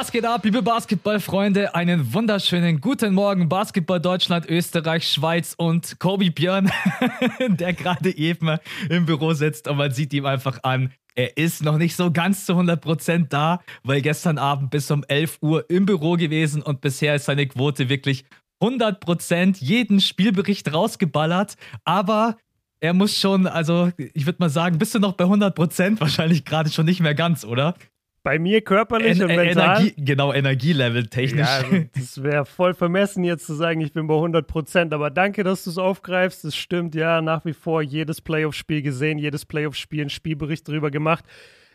Was geht ab, liebe Basketballfreunde? Einen wunderschönen guten Morgen, Basketball Deutschland, Österreich, Schweiz und Kobi Björn, der gerade eben im Büro sitzt und man sieht ihm einfach an, er ist noch nicht so ganz zu 100% da, weil gestern Abend bis um 11 Uhr im Büro gewesen und bisher ist seine Quote wirklich 100% jeden Spielbericht rausgeballert, aber er muss schon, also ich würde mal sagen, bist du noch bei 100%? Wahrscheinlich gerade schon nicht mehr ganz, oder? Bei mir körperlich en und mental. Energie, genau, Energielevel technisch. Ja, also das wäre voll vermessen, jetzt zu sagen, ich bin bei 100 Prozent. Aber danke, dass du es aufgreifst. Das stimmt, ja, nach wie vor jedes Playoff-Spiel gesehen, jedes Playoff-Spiel einen Spielbericht drüber gemacht.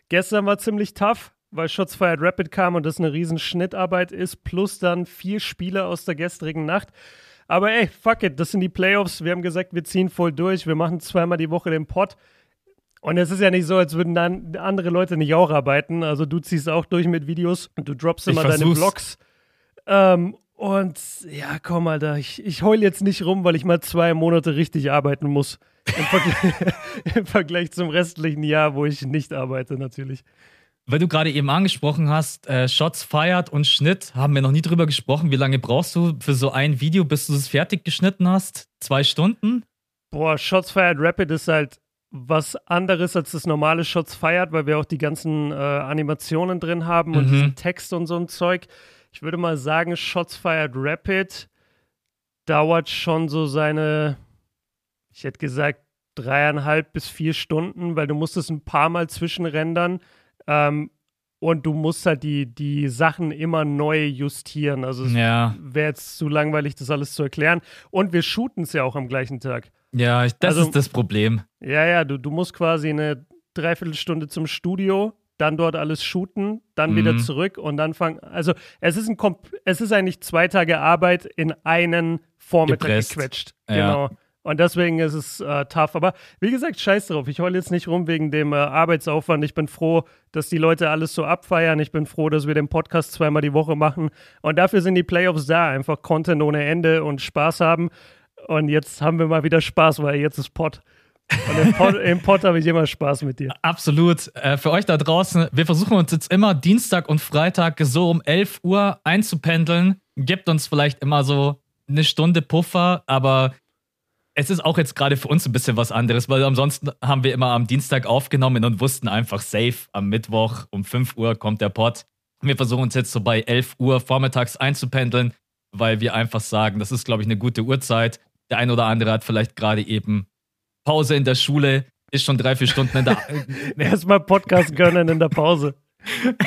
Gestern war ziemlich tough, weil Shots Fired Rapid kam und das eine riesen Schnittarbeit ist, plus dann vier Spiele aus der gestrigen Nacht. Aber ey, fuck it, das sind die Playoffs. Wir haben gesagt, wir ziehen voll durch. Wir machen zweimal die Woche den Pod. Und es ist ja nicht so, als würden dann andere Leute nicht auch arbeiten. Also du ziehst auch durch mit Videos und du droppst immer deine Vlogs. Ähm, und ja, komm, Alter, ich, ich heul jetzt nicht rum, weil ich mal zwei Monate richtig arbeiten muss. Im Vergleich, Im Vergleich zum restlichen Jahr, wo ich nicht arbeite, natürlich. Weil du gerade eben angesprochen hast, äh, Shots fired und Schnitt, haben wir noch nie drüber gesprochen. Wie lange brauchst du für so ein Video, bis du es fertig geschnitten hast? Zwei Stunden? Boah, Shots fired Rapid ist halt was anderes als das normale Shots feiert, weil wir auch die ganzen äh, Animationen drin haben mhm. und diesen Text und so ein Zeug. Ich würde mal sagen, Shots Fired Rapid dauert schon so seine, ich hätte gesagt, dreieinhalb bis vier Stunden, weil du musst es ein paar Mal zwischenrendern ähm, und du musst halt die, die Sachen immer neu justieren. Also es ja. wäre jetzt zu langweilig, das alles zu erklären. Und wir shooten es ja auch am gleichen Tag. Ja, das also, ist das Problem. Ja, ja, du, du musst quasi eine Dreiviertelstunde zum Studio, dann dort alles shooten, dann mhm. wieder zurück und dann fangen. Also es ist ein Komp es ist eigentlich zwei Tage Arbeit in einen Vormittag Gepresst. gequetscht. Ja. Genau. Und deswegen ist es äh, tough. Aber wie gesagt, scheiß drauf. Ich heule jetzt nicht rum wegen dem äh, Arbeitsaufwand. Ich bin froh, dass die Leute alles so abfeiern. Ich bin froh, dass wir den Podcast zweimal die Woche machen. Und dafür sind die Playoffs da. Einfach Content ohne Ende und Spaß haben. Und jetzt haben wir mal wieder Spaß, weil jetzt ist Pott. Und im Pod, Pod habe ich immer Spaß mit dir. Absolut. Äh, für euch da draußen, wir versuchen uns jetzt immer Dienstag und Freitag so um 11 Uhr einzupendeln. Gibt uns vielleicht immer so eine Stunde Puffer, aber es ist auch jetzt gerade für uns ein bisschen was anderes, weil ansonsten haben wir immer am Dienstag aufgenommen und wussten einfach safe, am Mittwoch um 5 Uhr kommt der Pod. Wir versuchen uns jetzt so bei 11 Uhr vormittags einzupendeln, weil wir einfach sagen, das ist, glaube ich, eine gute Uhrzeit. Der ein oder andere hat vielleicht gerade eben Pause in der Schule, ist schon drei, vier Stunden in der. Erstmal Podcast gönnen in der Pause.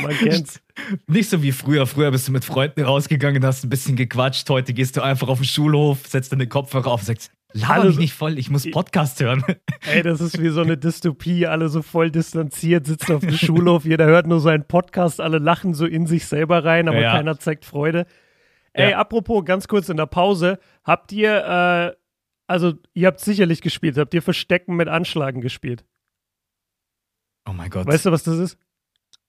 Man kennt's. Nicht so wie früher. Früher bist du mit Freunden rausgegangen, hast ein bisschen gequatscht. Heute gehst du einfach auf den Schulhof, setzt deine Kopfhörer auf sagst, laber mich nicht voll, ich muss Podcast hören. Ey, das ist wie so eine Dystopie. Alle so voll distanziert, sitzen auf dem Schulhof, jeder hört nur seinen Podcast, alle lachen so in sich selber rein, aber ja. keiner zeigt Freude. Ey, ja. apropos, ganz kurz in der Pause, habt ihr, äh, also ihr habt sicherlich gespielt, habt ihr Verstecken mit Anschlagen gespielt? Oh mein Gott. Weißt du, was das ist?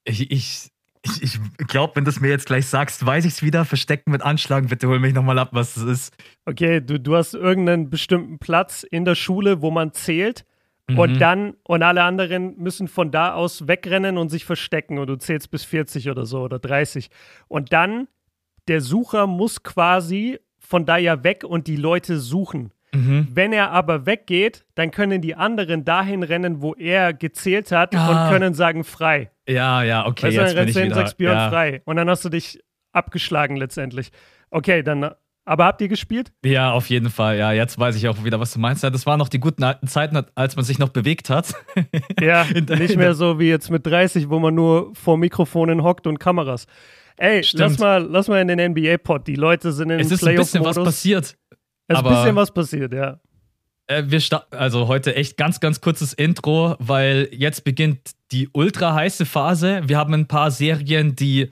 Ich, ich, ich, ich glaube, wenn du es mir jetzt gleich sagst, weiß ich es wieder. Verstecken mit Anschlagen, bitte hol mich nochmal ab, was das ist. Okay, du, du hast irgendeinen bestimmten Platz in der Schule, wo man zählt. Mhm. Und dann, und alle anderen müssen von da aus wegrennen und sich verstecken. Und du zählst bis 40 oder so oder 30. Und dann der Sucher muss quasi von da ja weg und die Leute suchen. Mhm. Wenn er aber weggeht, dann können die anderen dahin rennen, wo er gezählt hat ah. und können sagen frei. Ja, ja, okay. Weißt jetzt du hin, sagst Björn ja. frei. Und dann hast du dich abgeschlagen letztendlich. Okay, dann. Aber habt ihr gespielt? Ja, auf jeden Fall. Ja, jetzt weiß ich auch wieder, was du meinst. das waren noch die guten alten Zeiten, als man sich noch bewegt hat. Ja, nicht mehr so wie jetzt mit 30, wo man nur vor Mikrofonen hockt und Kameras. Ey, lass mal, lass mal in den NBA-Pod. Die Leute sind in Es ist ein bisschen was passiert. Es ist ein bisschen was passiert, ja. Äh, wir also heute echt ganz, ganz kurzes Intro, weil jetzt beginnt die ultra heiße Phase. Wir haben ein paar Serien, die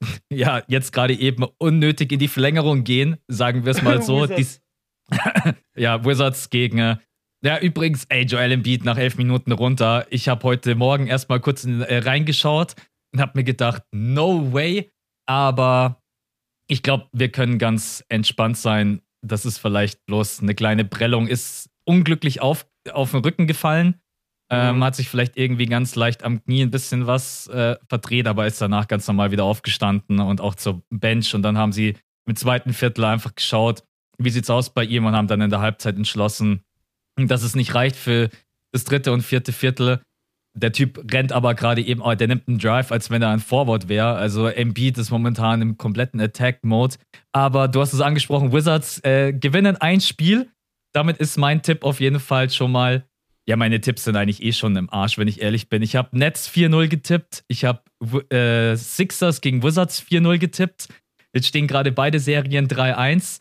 ja jetzt gerade eben unnötig in die Verlängerung gehen, sagen wir es mal so. Wizards. ja, Wizards gegen. Äh, ja, übrigens, ey, Joel Embiid nach elf Minuten runter. Ich habe heute Morgen erstmal kurz äh, reingeschaut und habe mir gedacht, no way. Aber ich glaube, wir können ganz entspannt sein. Das ist vielleicht bloß eine kleine Prellung. Ist unglücklich auf, auf den Rücken gefallen. Ähm, mhm. Hat sich vielleicht irgendwie ganz leicht am Knie ein bisschen was äh, verdreht, aber ist danach ganz normal wieder aufgestanden und auch zur Bench. Und dann haben sie im zweiten Viertel einfach geschaut, wie sieht's aus bei ihm und haben dann in der Halbzeit entschlossen, dass es nicht reicht für das dritte und vierte Viertel. Der Typ rennt aber gerade eben, oh, der nimmt einen Drive, als wenn er ein Forward wäre. Also Embiid ist momentan im kompletten Attack-Mode. Aber du hast es angesprochen, Wizards äh, gewinnen ein Spiel. Damit ist mein Tipp auf jeden Fall schon mal ja, meine Tipps sind eigentlich eh schon im Arsch, wenn ich ehrlich bin. Ich habe Nets 4-0 getippt. Ich habe äh, Sixers gegen Wizards 4-0 getippt. Jetzt stehen gerade beide Serien 3-1.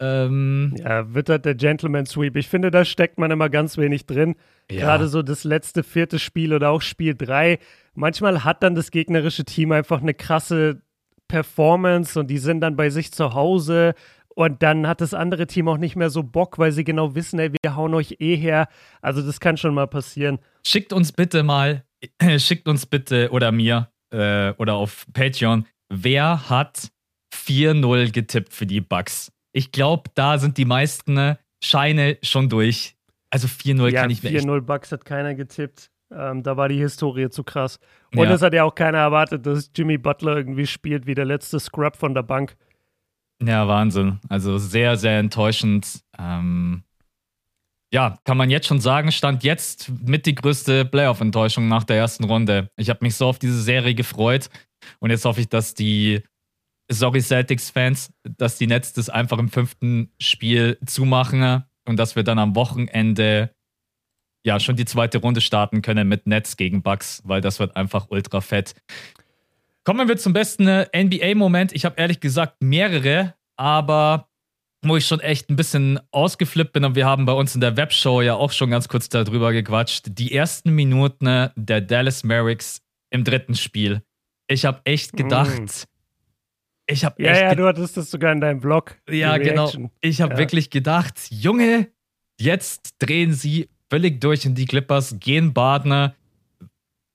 Ähm, ja, wird das der Gentleman Sweep. Ich finde, da steckt man immer ganz wenig drin. Ja. Gerade so das letzte vierte Spiel oder auch Spiel 3. Manchmal hat dann das gegnerische Team einfach eine krasse Performance und die sind dann bei sich zu Hause und dann hat das andere Team auch nicht mehr so Bock, weil sie genau wissen, ey, wir hauen euch eh her. Also das kann schon mal passieren. Schickt uns bitte mal, schickt uns bitte oder mir äh, oder auf Patreon, wer hat 4-0 getippt für die Bugs? Ich glaube, da sind die meisten Scheine schon durch. Also 4-0 ja, kann ich mir 4-0 Bugs hat keiner getippt. Ähm, da war die Historie zu krass. Und es hat ja auch keiner erwartet, dass Jimmy Butler irgendwie spielt wie der letzte Scrub von der Bank. Ja, Wahnsinn. Also sehr, sehr enttäuschend. Ähm, ja, kann man jetzt schon sagen, stand jetzt mit die größte Playoff-Enttäuschung nach der ersten Runde. Ich habe mich so auf diese Serie gefreut und jetzt hoffe ich, dass die, sorry Celtics-Fans, dass die Nets das einfach im fünften Spiel zumachen und dass wir dann am Wochenende ja schon die zweite Runde starten können mit Nets gegen Bucks, weil das wird einfach ultra fett. Kommen wir zum besten äh, NBA-Moment. Ich habe ehrlich gesagt mehrere, aber wo ich schon echt ein bisschen ausgeflippt bin und wir haben bei uns in der Webshow ja auch schon ganz kurz darüber gequatscht. Die ersten Minuten äh, der Dallas Mavericks im dritten Spiel. Ich habe echt gedacht, mm. Ich habe ja, ja, du hattest das sogar in deinem Blog. Ja, genau. Ich habe ja. wirklich gedacht, Junge, jetzt drehen sie völlig durch in die Clippers, gehen Badner,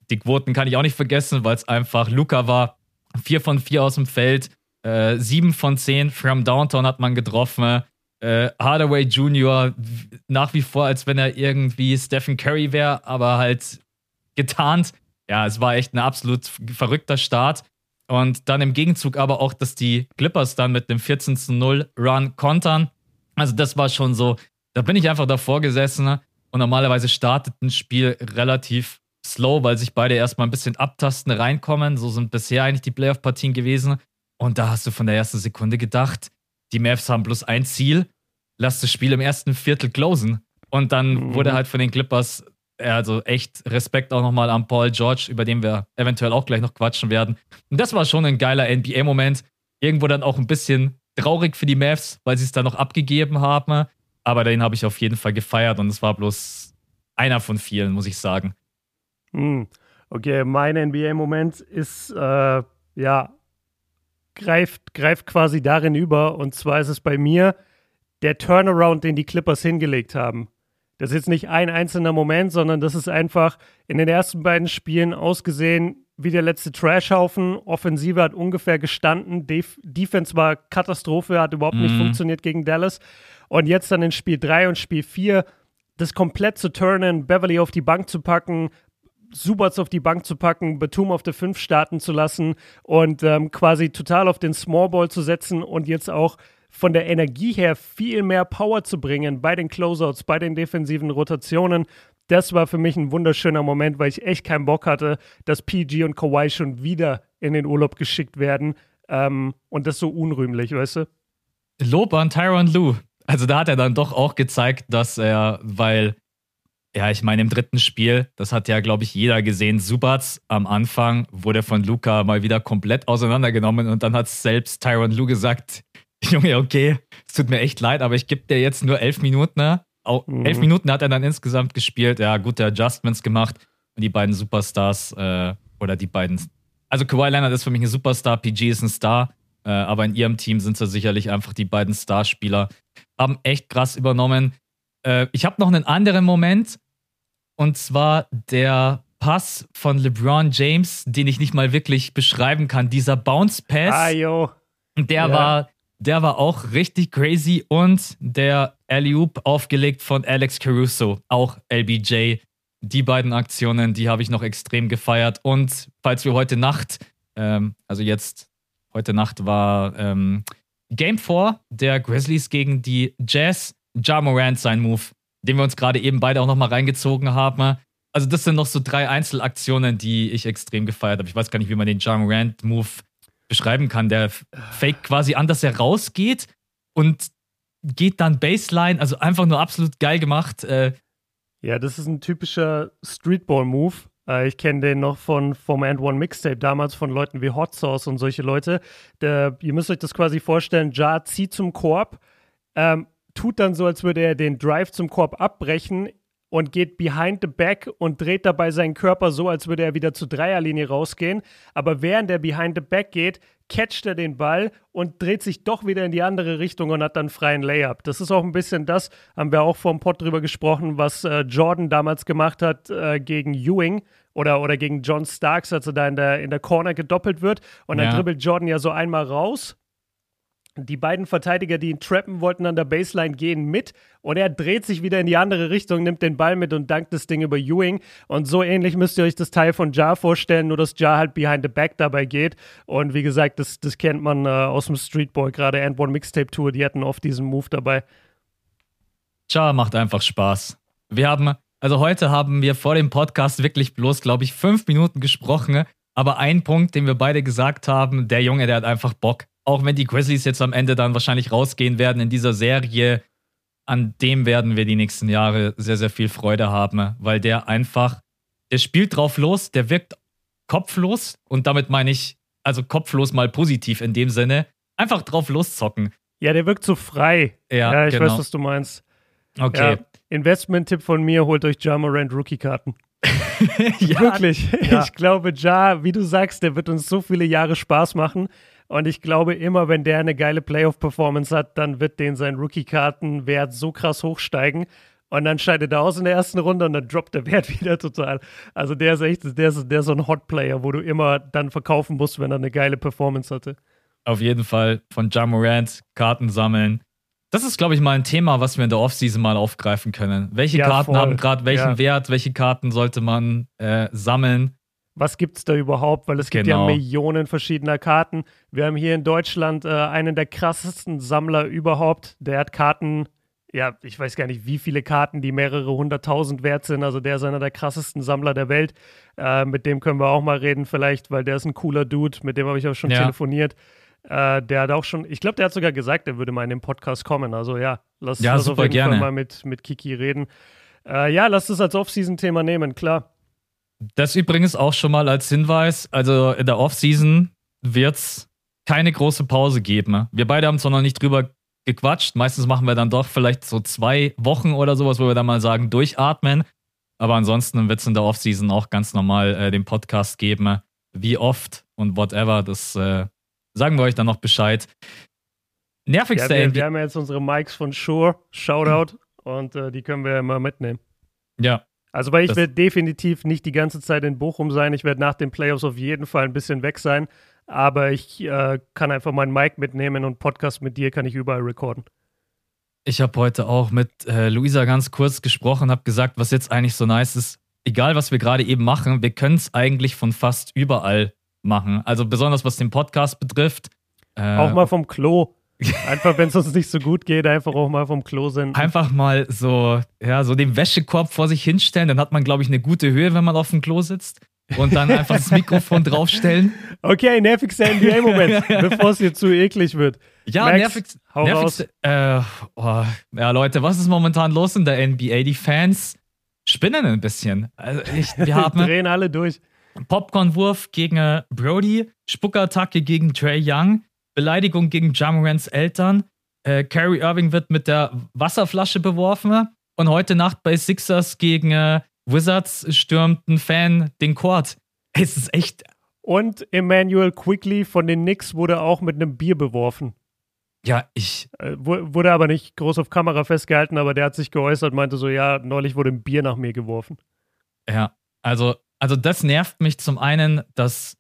die Quoten kann ich auch nicht vergessen, weil es einfach Luca war. Vier von vier aus dem Feld, äh, sieben von zehn from Downtown hat man getroffen. Äh, Hardaway Jr. nach wie vor, als wenn er irgendwie Stephen Curry wäre, aber halt getarnt. Ja, es war echt ein absolut verrückter Start. Und dann im Gegenzug aber auch, dass die Clippers dann mit dem 14 zu 0 Run kontern. Also das war schon so, da bin ich einfach davor gesessen und normalerweise startet ein Spiel relativ slow, weil sich beide erstmal ein bisschen abtasten, reinkommen. So sind bisher eigentlich die Playoff-Partien gewesen. Und da hast du von der ersten Sekunde gedacht, die Mavs haben bloß ein Ziel, lass das Spiel im ersten Viertel closen. Und dann mhm. wurde halt von den Clippers, also echt Respekt auch nochmal an Paul George, über den wir eventuell auch gleich noch quatschen werden. Und das war schon ein geiler NBA-Moment. Irgendwo dann auch ein bisschen traurig für die Mavs, weil sie es dann noch abgegeben haben. Aber den habe ich auf jeden Fall gefeiert und es war bloß einer von vielen, muss ich sagen. Hm. Okay, mein NBA-Moment ist, äh, ja, greift, greift quasi darin über. Und zwar ist es bei mir der Turnaround, den die Clippers hingelegt haben. Das ist jetzt nicht ein einzelner Moment, sondern das ist einfach in den ersten beiden Spielen ausgesehen wie der letzte Trashhaufen. Offensive hat ungefähr gestanden. Def Defense war Katastrophe, hat überhaupt mhm. nicht funktioniert gegen Dallas. Und jetzt dann in Spiel 3 und Spiel 4 das komplett zu turnen, Beverly auf die Bank zu packen, Subats auf die Bank zu packen, Batum auf der 5 starten zu lassen und ähm, quasi total auf den Smallball zu setzen und jetzt auch von der Energie her viel mehr Power zu bringen bei den Closeouts, bei den defensiven Rotationen. Das war für mich ein wunderschöner Moment, weil ich echt keinen Bock hatte, dass PG und Kawhi schon wieder in den Urlaub geschickt werden. Ähm, und das so unrühmlich, weißt du? Lob an Tyron Lou. Also da hat er dann doch auch gezeigt, dass er, weil ja, ich meine, im dritten Spiel, das hat ja, glaube ich, jeder gesehen, Subats am Anfang wurde von Luca mal wieder komplett auseinandergenommen und dann hat selbst Tyron Lu gesagt, Junge, okay, es tut mir echt leid, aber ich gebe dir jetzt nur elf Minuten. Ne? Auch mhm. Elf Minuten hat er dann insgesamt gespielt, ja, gute Adjustments gemacht und die beiden Superstars äh, oder die beiden, also Kawhi Leonard ist für mich ein Superstar, PG ist ein Star, äh, aber in ihrem Team sind sie sicherlich einfach die beiden Starspieler, haben echt krass übernommen. Äh, ich habe noch einen anderen Moment. Und zwar der Pass von LeBron James, den ich nicht mal wirklich beschreiben kann. Dieser Bounce Pass. Ah, yo. Der ja. war, der war auch richtig crazy. Und der Alley-Oop aufgelegt von Alex Caruso, auch LBJ. die beiden Aktionen, die habe ich noch extrem gefeiert. Und falls wir heute Nacht, ähm, also jetzt, heute Nacht war ähm, Game 4 der Grizzlies gegen die Jazz, Ja Morant sein Move, den wir uns gerade eben beide auch nochmal reingezogen haben. Also, das sind noch so drei Einzelaktionen, die ich extrem gefeiert habe. Ich weiß gar nicht, wie man den Ja Morant Move beschreiben kann. Der fake quasi an, dass er rausgeht und geht dann Baseline, also einfach nur absolut geil gemacht. Äh, ja, das ist ein typischer Streetball-Move. Äh, ich kenne den noch von vom And One Mixtape, damals von Leuten wie Hot Sauce und solche Leute. Der, ihr müsst euch das quasi vorstellen, Ja zieht zum Korb, ähm, tut dann so, als würde er den Drive zum Korb abbrechen und geht behind the back und dreht dabei seinen Körper so, als würde er wieder zur Dreierlinie rausgehen. Aber während er behind the back geht, catcht er den Ball und dreht sich doch wieder in die andere Richtung und hat dann freien Layup. Das ist auch ein bisschen das, haben wir auch vor dem Pod drüber gesprochen, was äh, Jordan damals gemacht hat äh, gegen Ewing oder, oder gegen John Starks, als er da in der, in der Corner gedoppelt wird. Und dann ja. dribbelt Jordan ja so einmal raus die beiden Verteidiger, die ihn trappen wollten an der Baseline, gehen mit und er dreht sich wieder in die andere Richtung, nimmt den Ball mit und dankt das Ding über Ewing. Und so ähnlich müsst ihr euch das Teil von Jar vorstellen, nur dass Jar halt behind the back dabei geht. Und wie gesagt, das, das kennt man äh, aus dem Streetball, gerade And One Mixtape Tour, die hatten oft diesen Move dabei. Jar macht einfach Spaß. Wir haben, also heute haben wir vor dem Podcast wirklich bloß, glaube ich, fünf Minuten gesprochen. Aber ein Punkt, den wir beide gesagt haben, der Junge, der hat einfach Bock auch wenn die Grizzlies jetzt am Ende dann wahrscheinlich rausgehen werden in dieser Serie, an dem werden wir die nächsten Jahre sehr, sehr viel Freude haben, weil der einfach, der spielt drauf los, der wirkt kopflos und damit meine ich, also kopflos mal positiv in dem Sinne, einfach drauf loszocken. Ja, der wirkt so frei. Ja, ja ich genau. weiß, was du meinst. Okay. Ja, Investment-Tipp von mir, holt euch Jamorant Rookie-Karten. ja, Wirklich. Ja. Ich glaube, Ja, wie du sagst, der wird uns so viele Jahre Spaß machen. Und ich glaube, immer wenn der eine geile Playoff-Performance hat, dann wird den sein Rookie-Kartenwert so krass hochsteigen. Und dann scheidet er aus in der ersten Runde und dann droppt der Wert wieder total. Also der ist echt, der ist, der ist so ein Hot-Player, wo du immer dann verkaufen musst, wenn er eine geile Performance hatte. Auf jeden Fall von Jamorant Karten sammeln. Das ist, glaube ich, mal ein Thema, was wir in der Offseason mal aufgreifen können. Welche ja, Karten voll. haben gerade welchen ja. Wert? Welche Karten sollte man äh, sammeln? Was gibt es da überhaupt? Weil es gibt genau. ja Millionen verschiedener Karten. Wir haben hier in Deutschland äh, einen der krassesten Sammler überhaupt. Der hat Karten, ja, ich weiß gar nicht, wie viele Karten, die mehrere hunderttausend wert sind. Also der ist einer der krassesten Sammler der Welt. Äh, mit dem können wir auch mal reden vielleicht, weil der ist ein cooler Dude. Mit dem habe ich auch schon ja. telefoniert. Äh, der hat auch schon, ich glaube, der hat sogar gesagt, er würde mal in den Podcast kommen. Also ja, lass, ja, lass auf jeden gerne. Fall mal mit, mit Kiki reden. Äh, ja, lass das als Off-Season-Thema nehmen, klar. Das übrigens auch schon mal als Hinweis. Also in der Offseason wird es keine große Pause geben. Wir beide haben zwar noch nicht drüber gequatscht. Meistens machen wir dann doch vielleicht so zwei Wochen oder sowas, wo wir dann mal sagen, durchatmen. Aber ansonsten wird es in der Offseason auch ganz normal äh, den Podcast geben. Wie oft und whatever, das äh, sagen wir euch dann noch Bescheid. Nervigste ja, wir, wir haben ja jetzt unsere Mics von Shure, Shoutout, und äh, die können wir ja immer mitnehmen. Ja, also, weil ich werde definitiv nicht die ganze Zeit in Bochum sein. Ich werde nach den Playoffs auf jeden Fall ein bisschen weg sein. Aber ich äh, kann einfach meinen Mic mitnehmen und Podcast mit dir kann ich überall recorden. Ich habe heute auch mit äh, Luisa ganz kurz gesprochen, habe gesagt, was jetzt eigentlich so nice ist. Egal, was wir gerade eben machen, wir können es eigentlich von fast überall machen. Also besonders was den Podcast betrifft. Äh, auch mal vom Klo. Einfach, wenn es uns nicht so gut geht, einfach auch mal vom Klo senden. Einfach mal so, ja, so den Wäschekorb vor sich hinstellen. Dann hat man, glaube ich, eine gute Höhe, wenn man auf dem Klo sitzt. Und dann einfach das Mikrofon draufstellen. Okay, nervigster NBA-Moment, bevor es hier zu eklig wird. Ja, Max, nervig, hau nervigste, äh, oh, ja, Leute, was ist momentan los in der NBA? Die Fans spinnen ein bisschen. Also ich, wir haben drehen alle durch. Popcornwurf gegen äh, Brody, Spuckattacke gegen Trey Young. Beleidigung gegen Jamorans Eltern. Äh, Kyrie Irving wird mit der Wasserflasche beworfen. Und heute Nacht bei Sixers gegen äh, Wizards stürmt ein Fan den Court. Es ist echt. Und Emmanuel Quickly von den Knicks wurde auch mit einem Bier beworfen. Ja, ich. Äh, wurde aber nicht groß auf Kamera festgehalten, aber der hat sich geäußert, meinte so: Ja, neulich wurde ein Bier nach mir geworfen. Ja, also, also das nervt mich zum einen, dass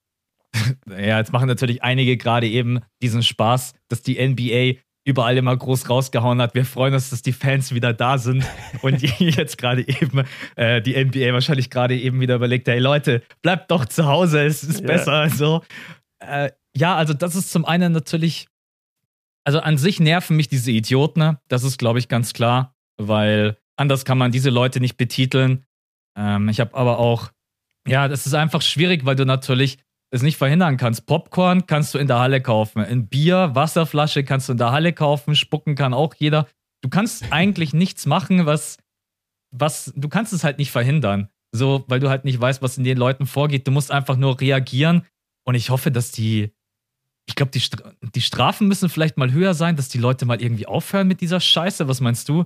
ja, jetzt machen natürlich einige gerade eben diesen Spaß, dass die NBA überall immer groß rausgehauen hat. Wir freuen uns, dass die Fans wieder da sind und jetzt gerade eben äh, die NBA wahrscheinlich gerade eben wieder überlegt, hey Leute, bleibt doch zu Hause, es ist yeah. besser. So. Äh, ja, also das ist zum einen natürlich, also an sich nerven mich diese Idioten, ne? das ist glaube ich ganz klar, weil anders kann man diese Leute nicht betiteln. Ähm, ich habe aber auch, ja, das ist einfach schwierig, weil du natürlich es nicht verhindern kannst. Popcorn kannst du in der Halle kaufen. Ein Bier, Wasserflasche kannst du in der Halle kaufen. Spucken kann auch jeder. Du kannst eigentlich nichts machen, was, was, du kannst es halt nicht verhindern. So, weil du halt nicht weißt, was in den Leuten vorgeht. Du musst einfach nur reagieren. Und ich hoffe, dass die, ich glaube, die, Stra die Strafen müssen vielleicht mal höher sein, dass die Leute mal irgendwie aufhören mit dieser Scheiße. Was meinst du?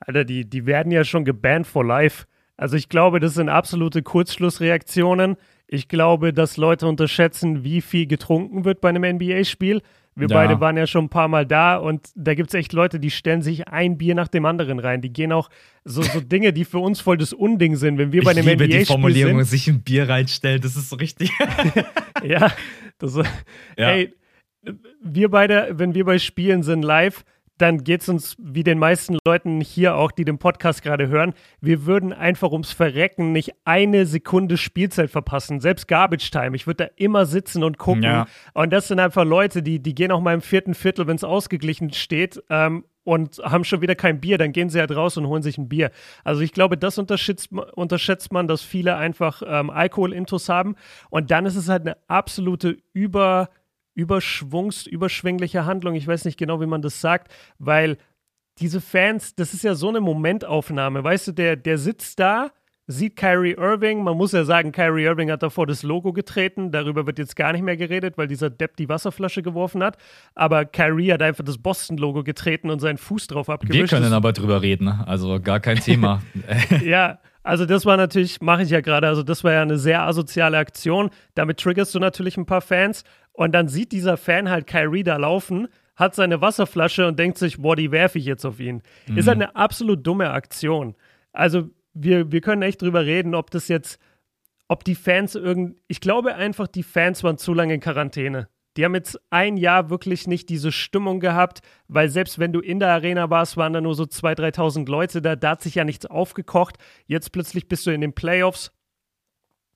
Alter, die, die werden ja schon gebannt for life. Also ich glaube, das sind absolute Kurzschlussreaktionen. Ich glaube, dass Leute unterschätzen, wie viel getrunken wird bei einem NBA-Spiel. Wir ja. beide waren ja schon ein paar Mal da und da gibt es echt Leute, die stellen sich ein Bier nach dem anderen rein. Die gehen auch so, so Dinge, die für uns voll das Unding sind, wenn wir bei einem NBA-Spiel sind. die Formulierung, sich ein Bier reinstellen, das ist so richtig. ja, das, ja. Ey, wir beide, wenn wir bei Spielen sind live, dann geht es uns wie den meisten Leuten hier auch, die den Podcast gerade hören. Wir würden einfach ums Verrecken nicht eine Sekunde Spielzeit verpassen, selbst Garbage Time. Ich würde da immer sitzen und gucken. Ja. Und das sind einfach Leute, die, die gehen auch mal im vierten Viertel, wenn es ausgeglichen steht. Ähm, und haben schon wieder kein Bier, dann gehen sie halt raus und holen sich ein Bier. Also ich glaube, das unterschätzt, unterschätzt man, dass viele einfach ähm, Alkohol-Intus haben. Und dann ist es halt eine absolute Über- überschwungs, überschwängliche Handlung. Ich weiß nicht genau, wie man das sagt, weil diese Fans, das ist ja so eine Momentaufnahme. Weißt du, der, der sitzt da, sieht Kyrie Irving. Man muss ja sagen, Kyrie Irving hat davor das Logo getreten. Darüber wird jetzt gar nicht mehr geredet, weil dieser Depp die Wasserflasche geworfen hat. Aber Kyrie hat einfach das Boston-Logo getreten und seinen Fuß drauf abgewischt. Wir können aber drüber reden, also gar kein Thema. ja, also das war natürlich, mache ich ja gerade, also das war ja eine sehr asoziale Aktion. Damit triggerst du natürlich ein paar Fans. Und dann sieht dieser Fan halt Kyrie da laufen, hat seine Wasserflasche und denkt sich, boah, die werfe ich jetzt auf ihn. Mhm. Ist halt eine absolut dumme Aktion. Also wir, wir können echt drüber reden, ob das jetzt, ob die Fans irgend, ich glaube einfach, die Fans waren zu lange in Quarantäne. Die haben jetzt ein Jahr wirklich nicht diese Stimmung gehabt, weil selbst wenn du in der Arena warst, waren da nur so 2.000, 3.000 Leute da. Da hat sich ja nichts aufgekocht. Jetzt plötzlich bist du in den Playoffs.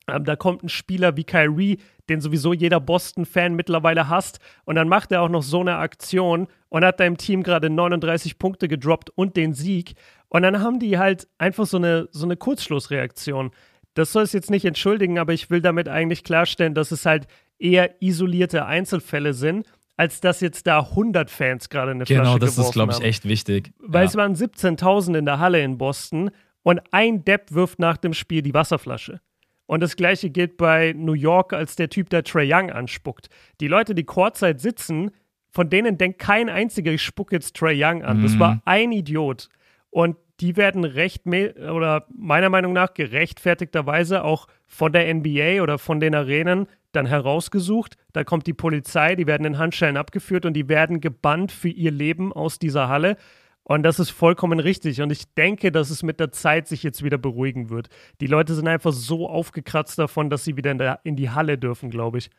Ähm, da kommt ein Spieler wie Kyrie, den sowieso jeder Boston-Fan mittlerweile hasst. Und dann macht er auch noch so eine Aktion und hat deinem Team gerade 39 Punkte gedroppt und den Sieg. Und dann haben die halt einfach so eine, so eine Kurzschlussreaktion. Das soll es jetzt nicht entschuldigen, aber ich will damit eigentlich klarstellen, dass es halt eher isolierte Einzelfälle sind, als dass jetzt da 100 Fans gerade eine genau, Flasche Genau, das ist, glaube ich, echt wichtig. Weil ja. es waren 17.000 in der Halle in Boston und ein Depp wirft nach dem Spiel die Wasserflasche. Und das gleiche gilt bei New York, als der Typ, der Trey Young anspuckt. Die Leute, die Courtside sitzen, von denen denkt kein einziger, ich spucke jetzt Trey Young an. Mhm. Das war mhm. ein Idiot. Und die werden recht oder meiner Meinung nach gerechtfertigterweise auch von der NBA oder von den Arenen dann herausgesucht. Da kommt die Polizei, die werden in Handschellen abgeführt und die werden gebannt für ihr Leben aus dieser Halle. Und das ist vollkommen richtig. Und ich denke, dass es mit der Zeit sich jetzt wieder beruhigen wird. Die Leute sind einfach so aufgekratzt davon, dass sie wieder in, der, in die Halle dürfen, glaube ich.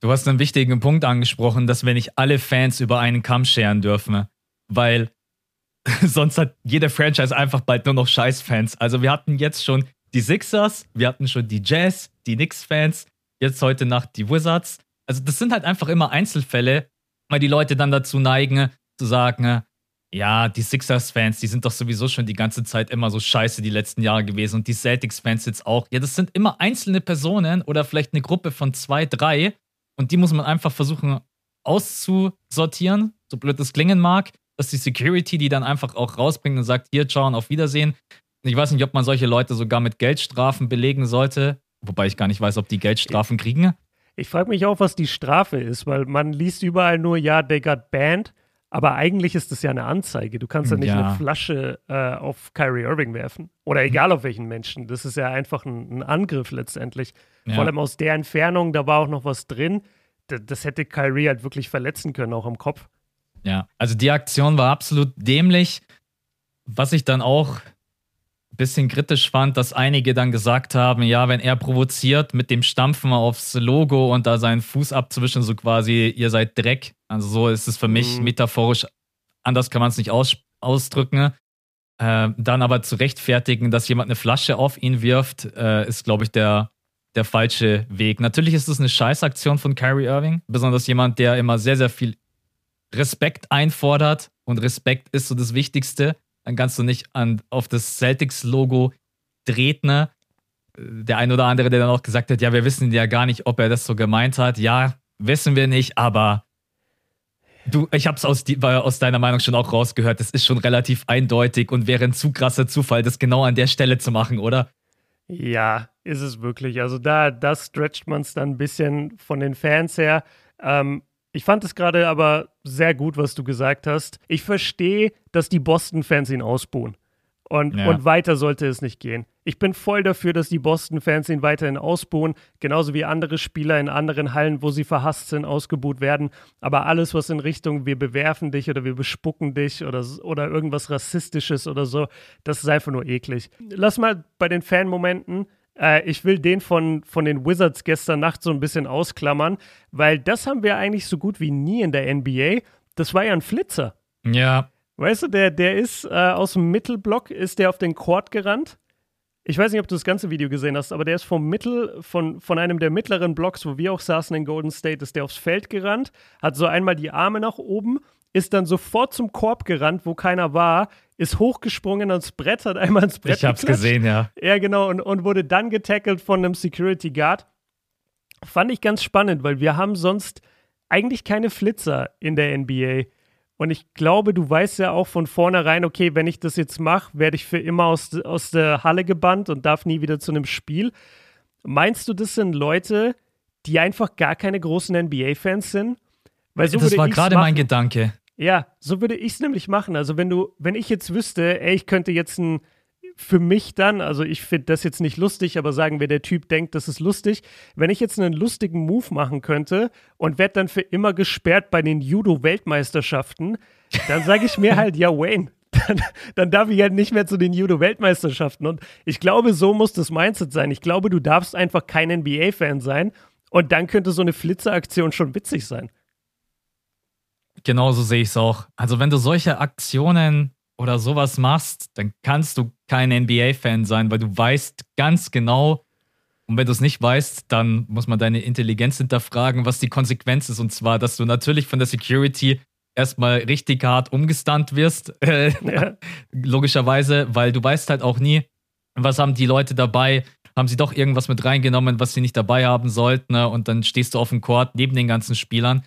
Du hast einen wichtigen Punkt angesprochen, dass wir nicht alle Fans über einen Kamm scheren dürfen. Weil sonst hat jeder Franchise einfach bald nur noch Scheiß-Fans. Also wir hatten jetzt schon die Sixers, wir hatten schon die Jazz, die Knicks-Fans, jetzt heute Nacht die Wizards. Also das sind halt einfach immer Einzelfälle, weil die Leute dann dazu neigen, zu sagen, ja, die Sixers-Fans, die sind doch sowieso schon die ganze Zeit immer so scheiße die letzten Jahre gewesen und die Celtics-Fans jetzt auch. Ja, das sind immer einzelne Personen oder vielleicht eine Gruppe von zwei, drei und die muss man einfach versuchen auszusortieren, so blöd es klingen mag, dass die Security die dann einfach auch rausbringt und sagt, hier, ciao und auf Wiedersehen. Ich weiß nicht, ob man solche Leute sogar mit Geldstrafen belegen sollte, wobei ich gar nicht weiß, ob die Geldstrafen kriegen. Ich frage mich auch, was die Strafe ist, weil man liest überall nur, ja, they got banned. Aber eigentlich ist das ja eine Anzeige. Du kannst ja nicht ja. eine Flasche äh, auf Kyrie Irving werfen. Oder egal auf welchen Menschen. Das ist ja einfach ein, ein Angriff letztendlich. Ja. Vor allem aus der Entfernung, da war auch noch was drin. D das hätte Kyrie halt wirklich verletzen können, auch am Kopf. Ja, also die Aktion war absolut dämlich. Was ich dann auch bisschen kritisch fand, dass einige dann gesagt haben, ja, wenn er provoziert mit dem Stampfen aufs Logo und da seinen Fuß abzuwischen, so quasi, ihr seid Dreck, Also so ist es für mich Mhm. metaphorisch, anders kann man es nicht aus, ausdrücken. Äh, dann aber zu rechtfertigen, dass jemand eine Flasche auf ihn wirft, äh, ist, glaube ich, der, der falsche Weg. Natürlich ist es eine Scheißaktion von Kyrie Irving, besonders jemand, der immer sehr, sehr viel Respekt einfordert und Respekt ist so das Wichtigste. Dann kannst du nicht an, auf das Celtics-Logo treten. Äh, Der ein oder andere, der dann auch gesagt hat, ja, wir wissen ja gar nicht, ob er das so gemeint hat. Ja, wissen wir nicht, aber du, ich habe es aus, aus deiner Meinung schon auch rausgehört. Das ist schon relativ eindeutig und wäre ein zu krasser Zufall, das genau an der Stelle zu machen, oder? Ja, ist es wirklich. Also da, da stretcht man es dann ein bisschen von den Fans her. Ähm, ich fand es gerade aber sehr gut, was du gesagt hast. Ich verstehe, dass die Boston-Fans ihn ausbuhen. Und, Ja. und weiter sollte es nicht gehen. Ich bin voll dafür, dass die Boston-Fans ihn weiterhin ausbuhen, genauso wie andere Spieler in anderen Hallen, wo sie verhasst sind, ausgebuht werden. Aber alles, was in Richtung wir bewerfen dich oder wir bespucken dich oder, oder irgendwas Rassistisches oder so, das ist einfach nur eklig. Lass mal bei den Fanmomenten. Äh, ich will den von, von den Wizards gestern Nacht so ein bisschen ausklammern, weil das haben wir eigentlich so gut wie nie in der NBA. Das war ja ein Flitzer. Ja, Weißt du, der, der ist äh, aus dem Mittelblock, ist der auf den Court gerannt. Ich weiß nicht, ob du das ganze Video gesehen hast, aber der ist vom Mittel, von, von einem der mittleren Blocks, wo wir auch saßen in Golden State, ist der aufs Feld gerannt, hat so einmal die Arme nach oben, ist dann sofort zum Korb gerannt, wo keiner war, ist hochgesprungen ans Brett, hat einmal ins Brett ich hab's geklatscht. gesehen, ja. Ja, genau, und, und wurde dann getackelt von einem Security Guard. Fand ich ganz spannend, weil wir haben sonst eigentlich keine Flitzer in der NBA. Und ich glaube, du weißt ja auch von vornherein, okay, wenn ich das jetzt mache, werde ich für immer aus, aus der Halle gebannt und darf nie wieder zu einem Spiel. Meinst du, das sind Leute, die einfach gar keine großen NBA-Fans sind? Weil so das war gerade mein. Gedanke. Ja, so würde ich es nämlich machen. Also wenn du, wenn ich jetzt wüsste, ey, ich könnte jetzt ein, für mich dann, also ich finde das jetzt nicht lustig, aber sagen wir, der Typ denkt, das ist lustig, wenn ich jetzt einen lustigen Move machen könnte und werde dann für immer gesperrt bei den Judo-Weltmeisterschaften, dann sage ich mir halt, ja, Wayne, dann, dann darf ich halt nicht mehr zu den Judo-Weltmeisterschaften. Und ich glaube, so muss das Mindset sein. Ich glaube, du darfst einfach kein NBA-Fan sein und dann könnte so eine Flitzeraktion schon witzig sein. Genauso sehe ich es auch. Also, wenn du solche Aktionen oder sowas machst, dann kannst du kein NBA-Fan sein, weil du weißt ganz genau, und wenn du es nicht weißt, dann muss man deine Intelligenz hinterfragen, was die Konsequenz ist. Und zwar, dass du natürlich von der Security erstmal richtig hart umgestunt wirst, äh, Ja. logischerweise, weil du weißt halt auch nie, was haben die Leute dabei, haben sie doch irgendwas mit reingenommen, was sie nicht dabei haben sollten, ne? und dann stehst du auf dem Court neben den ganzen Spielern.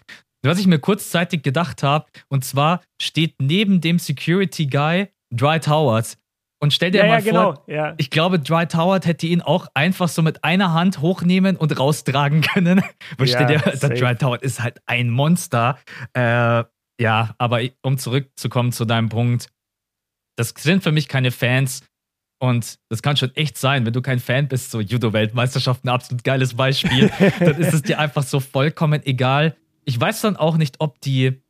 Was ich mir kurzzeitig gedacht habe, und zwar steht neben dem Security Guy Dwight Howard. Und stell dir Ja, mal ja, genau. vor, Ja. ich glaube, Dwight Howard hätte ihn auch einfach so mit einer Hand hochnehmen und raustragen können. Weil Ja, stell dir, der. Dwight Howard ist halt ein Monster. Äh, ja, aber um zurückzukommen zu deinem Punkt, das sind für mich keine Fans. Und das kann schon echt sein, wenn du kein Fan bist, so Judo-Weltmeisterschaften, absolut geiles Beispiel, dann ist es dir einfach so vollkommen egal. Ich weiß dann auch nicht, ob die,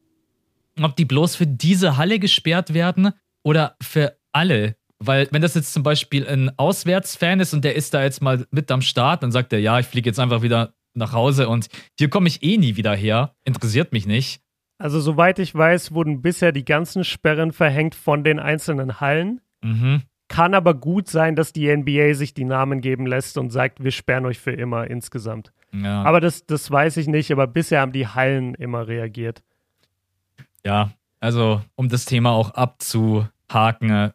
ob die bloß für diese Halle gesperrt werden oder für alle. Weil, wenn das jetzt zum Beispiel ein Auswärtsfan ist und der ist da jetzt mal mit am Start, dann sagt er, ja, ich fliege jetzt einfach wieder nach Hause und hier komme ich eh nie wieder her. Interessiert mich nicht. Also soweit ich weiß, wurden bisher die ganzen Sperren verhängt von den einzelnen Hallen. Mhm. Kann aber gut sein, dass die NBA sich die Namen geben lässt und sagt, wir sperren euch für immer insgesamt. Ja. Aber das, das weiß ich nicht, aber bisher haben die Hallen immer reagiert. Ja, also um das Thema auch abzuhaken, äh,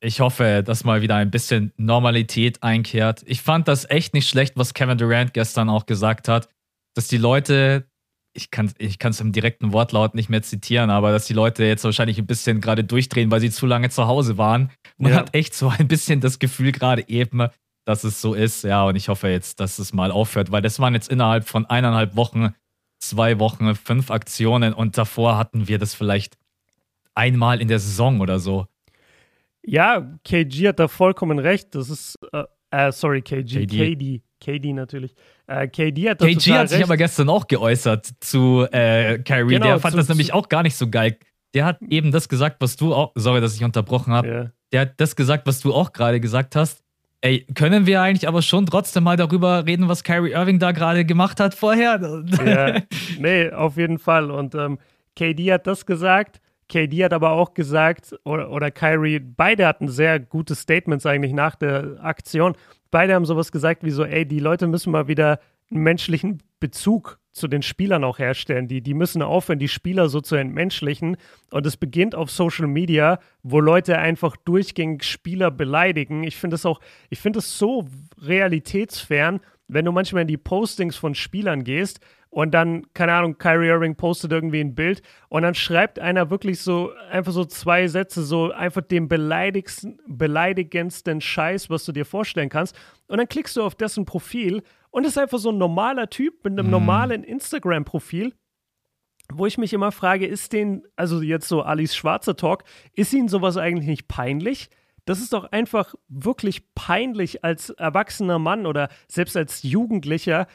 ich hoffe, dass mal wieder ein bisschen Normalität einkehrt. Ich fand das echt nicht schlecht, was Kevin Durant gestern auch gesagt hat, dass die Leute, ich kann ich es im direkten Wortlaut nicht mehr zitieren, aber dass die Leute jetzt wahrscheinlich ein bisschen gerade durchdrehen, weil sie zu lange zu Hause waren. Man Ja. hat echt so ein bisschen das Gefühl gerade eben, dass es so ist. Ja, und ich hoffe jetzt, dass es mal aufhört, weil das waren jetzt innerhalb von eineinhalb Wochen, zwei Wochen, fünf Aktionen und davor hatten wir das vielleicht einmal in der Saison oder so. Ja, KG hat da vollkommen recht. Das ist, äh, äh sorry, KG, KD. KD, KD natürlich. Äh, KD hat KG hat sich recht. aber gestern auch geäußert zu äh, Kyrie. Genau, der fand zu- das nämlich auch gar nicht so geil. Der hat eben das gesagt, was du auch, sorry, dass ich unterbrochen habe. Ja. Der hat das gesagt, was du auch gerade gesagt hast. Ey, können wir eigentlich aber schon trotzdem mal darüber reden, was Kyrie Irving da gerade gemacht hat vorher? ja, nee, auf jeden Fall. Und ähm, KD hat das gesagt. KD hat aber auch gesagt, oder, oder Kyrie, beide hatten sehr gute Statements eigentlich nach der Aktion. Beide haben sowas gesagt wie so, ey, die Leute müssen mal wieder einen menschlichen Bezug zu den Spielern auch herstellen. Die, die müssen aufhören, die Spieler so zu entmenschlichen. Und es beginnt auf Social Media, wo Leute einfach durchgängig Spieler beleidigen. Ich finde es auch, ich finde es so realitätsfern, wenn du manchmal in die Postings von Spielern gehst und dann, keine Ahnung, Kyrie Irving postet irgendwie ein Bild und dann schreibt einer wirklich so, einfach so zwei Sätze, so einfach den beleidigendsten Scheiß, was du dir vorstellen kannst. Und dann klickst du auf dessen Profil und ist einfach so ein normaler Typ mit einem mhm. normalen Instagram-Profil, wo ich mich immer frage, ist den, also jetzt so Alice Schwarzer Talk, ist ihnen sowas eigentlich nicht peinlich? Das ist doch einfach wirklich peinlich als erwachsener Mann oder selbst als Jugendlicher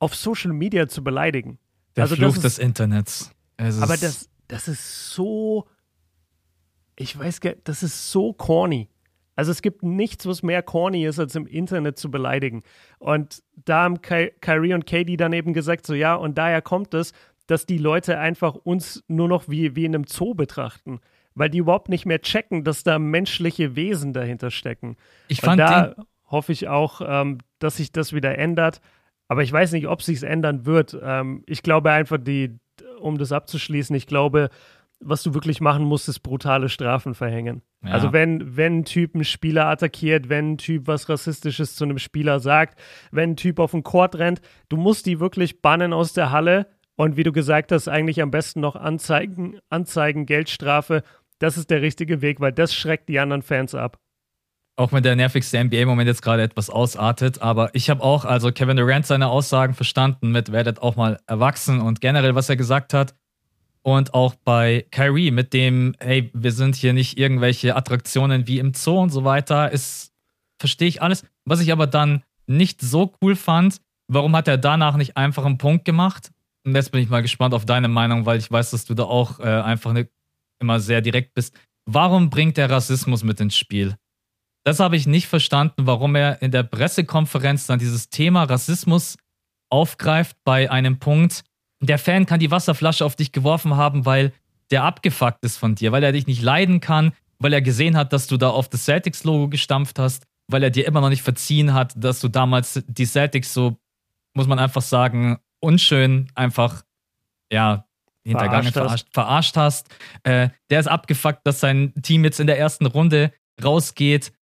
auf Social Media zu beleidigen. Der also Fluch ist, des Internets. aber das, das ist so, ich weiß gar das ist so corny. Also es gibt nichts, was mehr corny ist, als im Internet zu beleidigen. Und da haben Ky Kyrie und Katie dann eben gesagt, so ja, und daher kommt es, dass die Leute einfach uns nur noch wie, wie in einem Zoo betrachten. Weil die überhaupt nicht mehr checken, dass da menschliche Wesen dahinter stecken. Ich fand und da hoffe ich auch, ähm, dass sich das wieder ändert. Aber ich weiß nicht, ob sich ändern wird. Ähm, ich glaube einfach, die, um das abzuschließen, ich glaube, was du wirklich machen musst, ist brutale Strafen verhängen. Ja. Also wenn, wenn ein Typ einen Spieler attackiert, wenn ein Typ was Rassistisches zu einem Spieler sagt, wenn ein Typ auf den Court rennt, du musst die wirklich bannen aus der Halle und wie du gesagt hast, eigentlich am besten noch anzeigen, anzeigen, Geldstrafe. Das ist der richtige Weg, weil das schreckt die anderen Fans ab. Auch wenn der nervigste NBA-Moment jetzt gerade etwas ausartet, aber ich habe auch, also Kevin Durant seine Aussagen verstanden mit, werdet auch mal erwachsen und generell, was er gesagt hat, und auch bei Kyrie mit dem, hey, wir sind hier nicht irgendwelche Attraktionen wie im Zoo und so weiter, ist, verstehe ich alles. Was ich aber dann nicht so cool fand, warum hat er danach nicht einfach einen Punkt gemacht? Und jetzt bin ich mal gespannt auf deine Meinung, weil ich weiß, dass du da auch äh, einfach ne, immer sehr direkt bist. Warum bringt er Rassismus mit ins Spiel? Das habe ich nicht verstanden, warum er in der Pressekonferenz dann dieses Thema Rassismus aufgreift bei einem Punkt, der Fan kann die Wasserflasche auf dich geworfen haben, weil der abgefuckt ist von dir, weil er dich nicht leiden kann, weil er gesehen hat, dass du da auf das Celtics-Logo gestampft hast, weil er dir immer noch nicht verziehen hat, dass du damals die Celtics so, muss man einfach sagen, unschön einfach, ja, hintergangen, verarscht, verarscht, verarscht hast. Äh, der ist abgefuckt, dass sein Team jetzt in der ersten Runde rausgeht.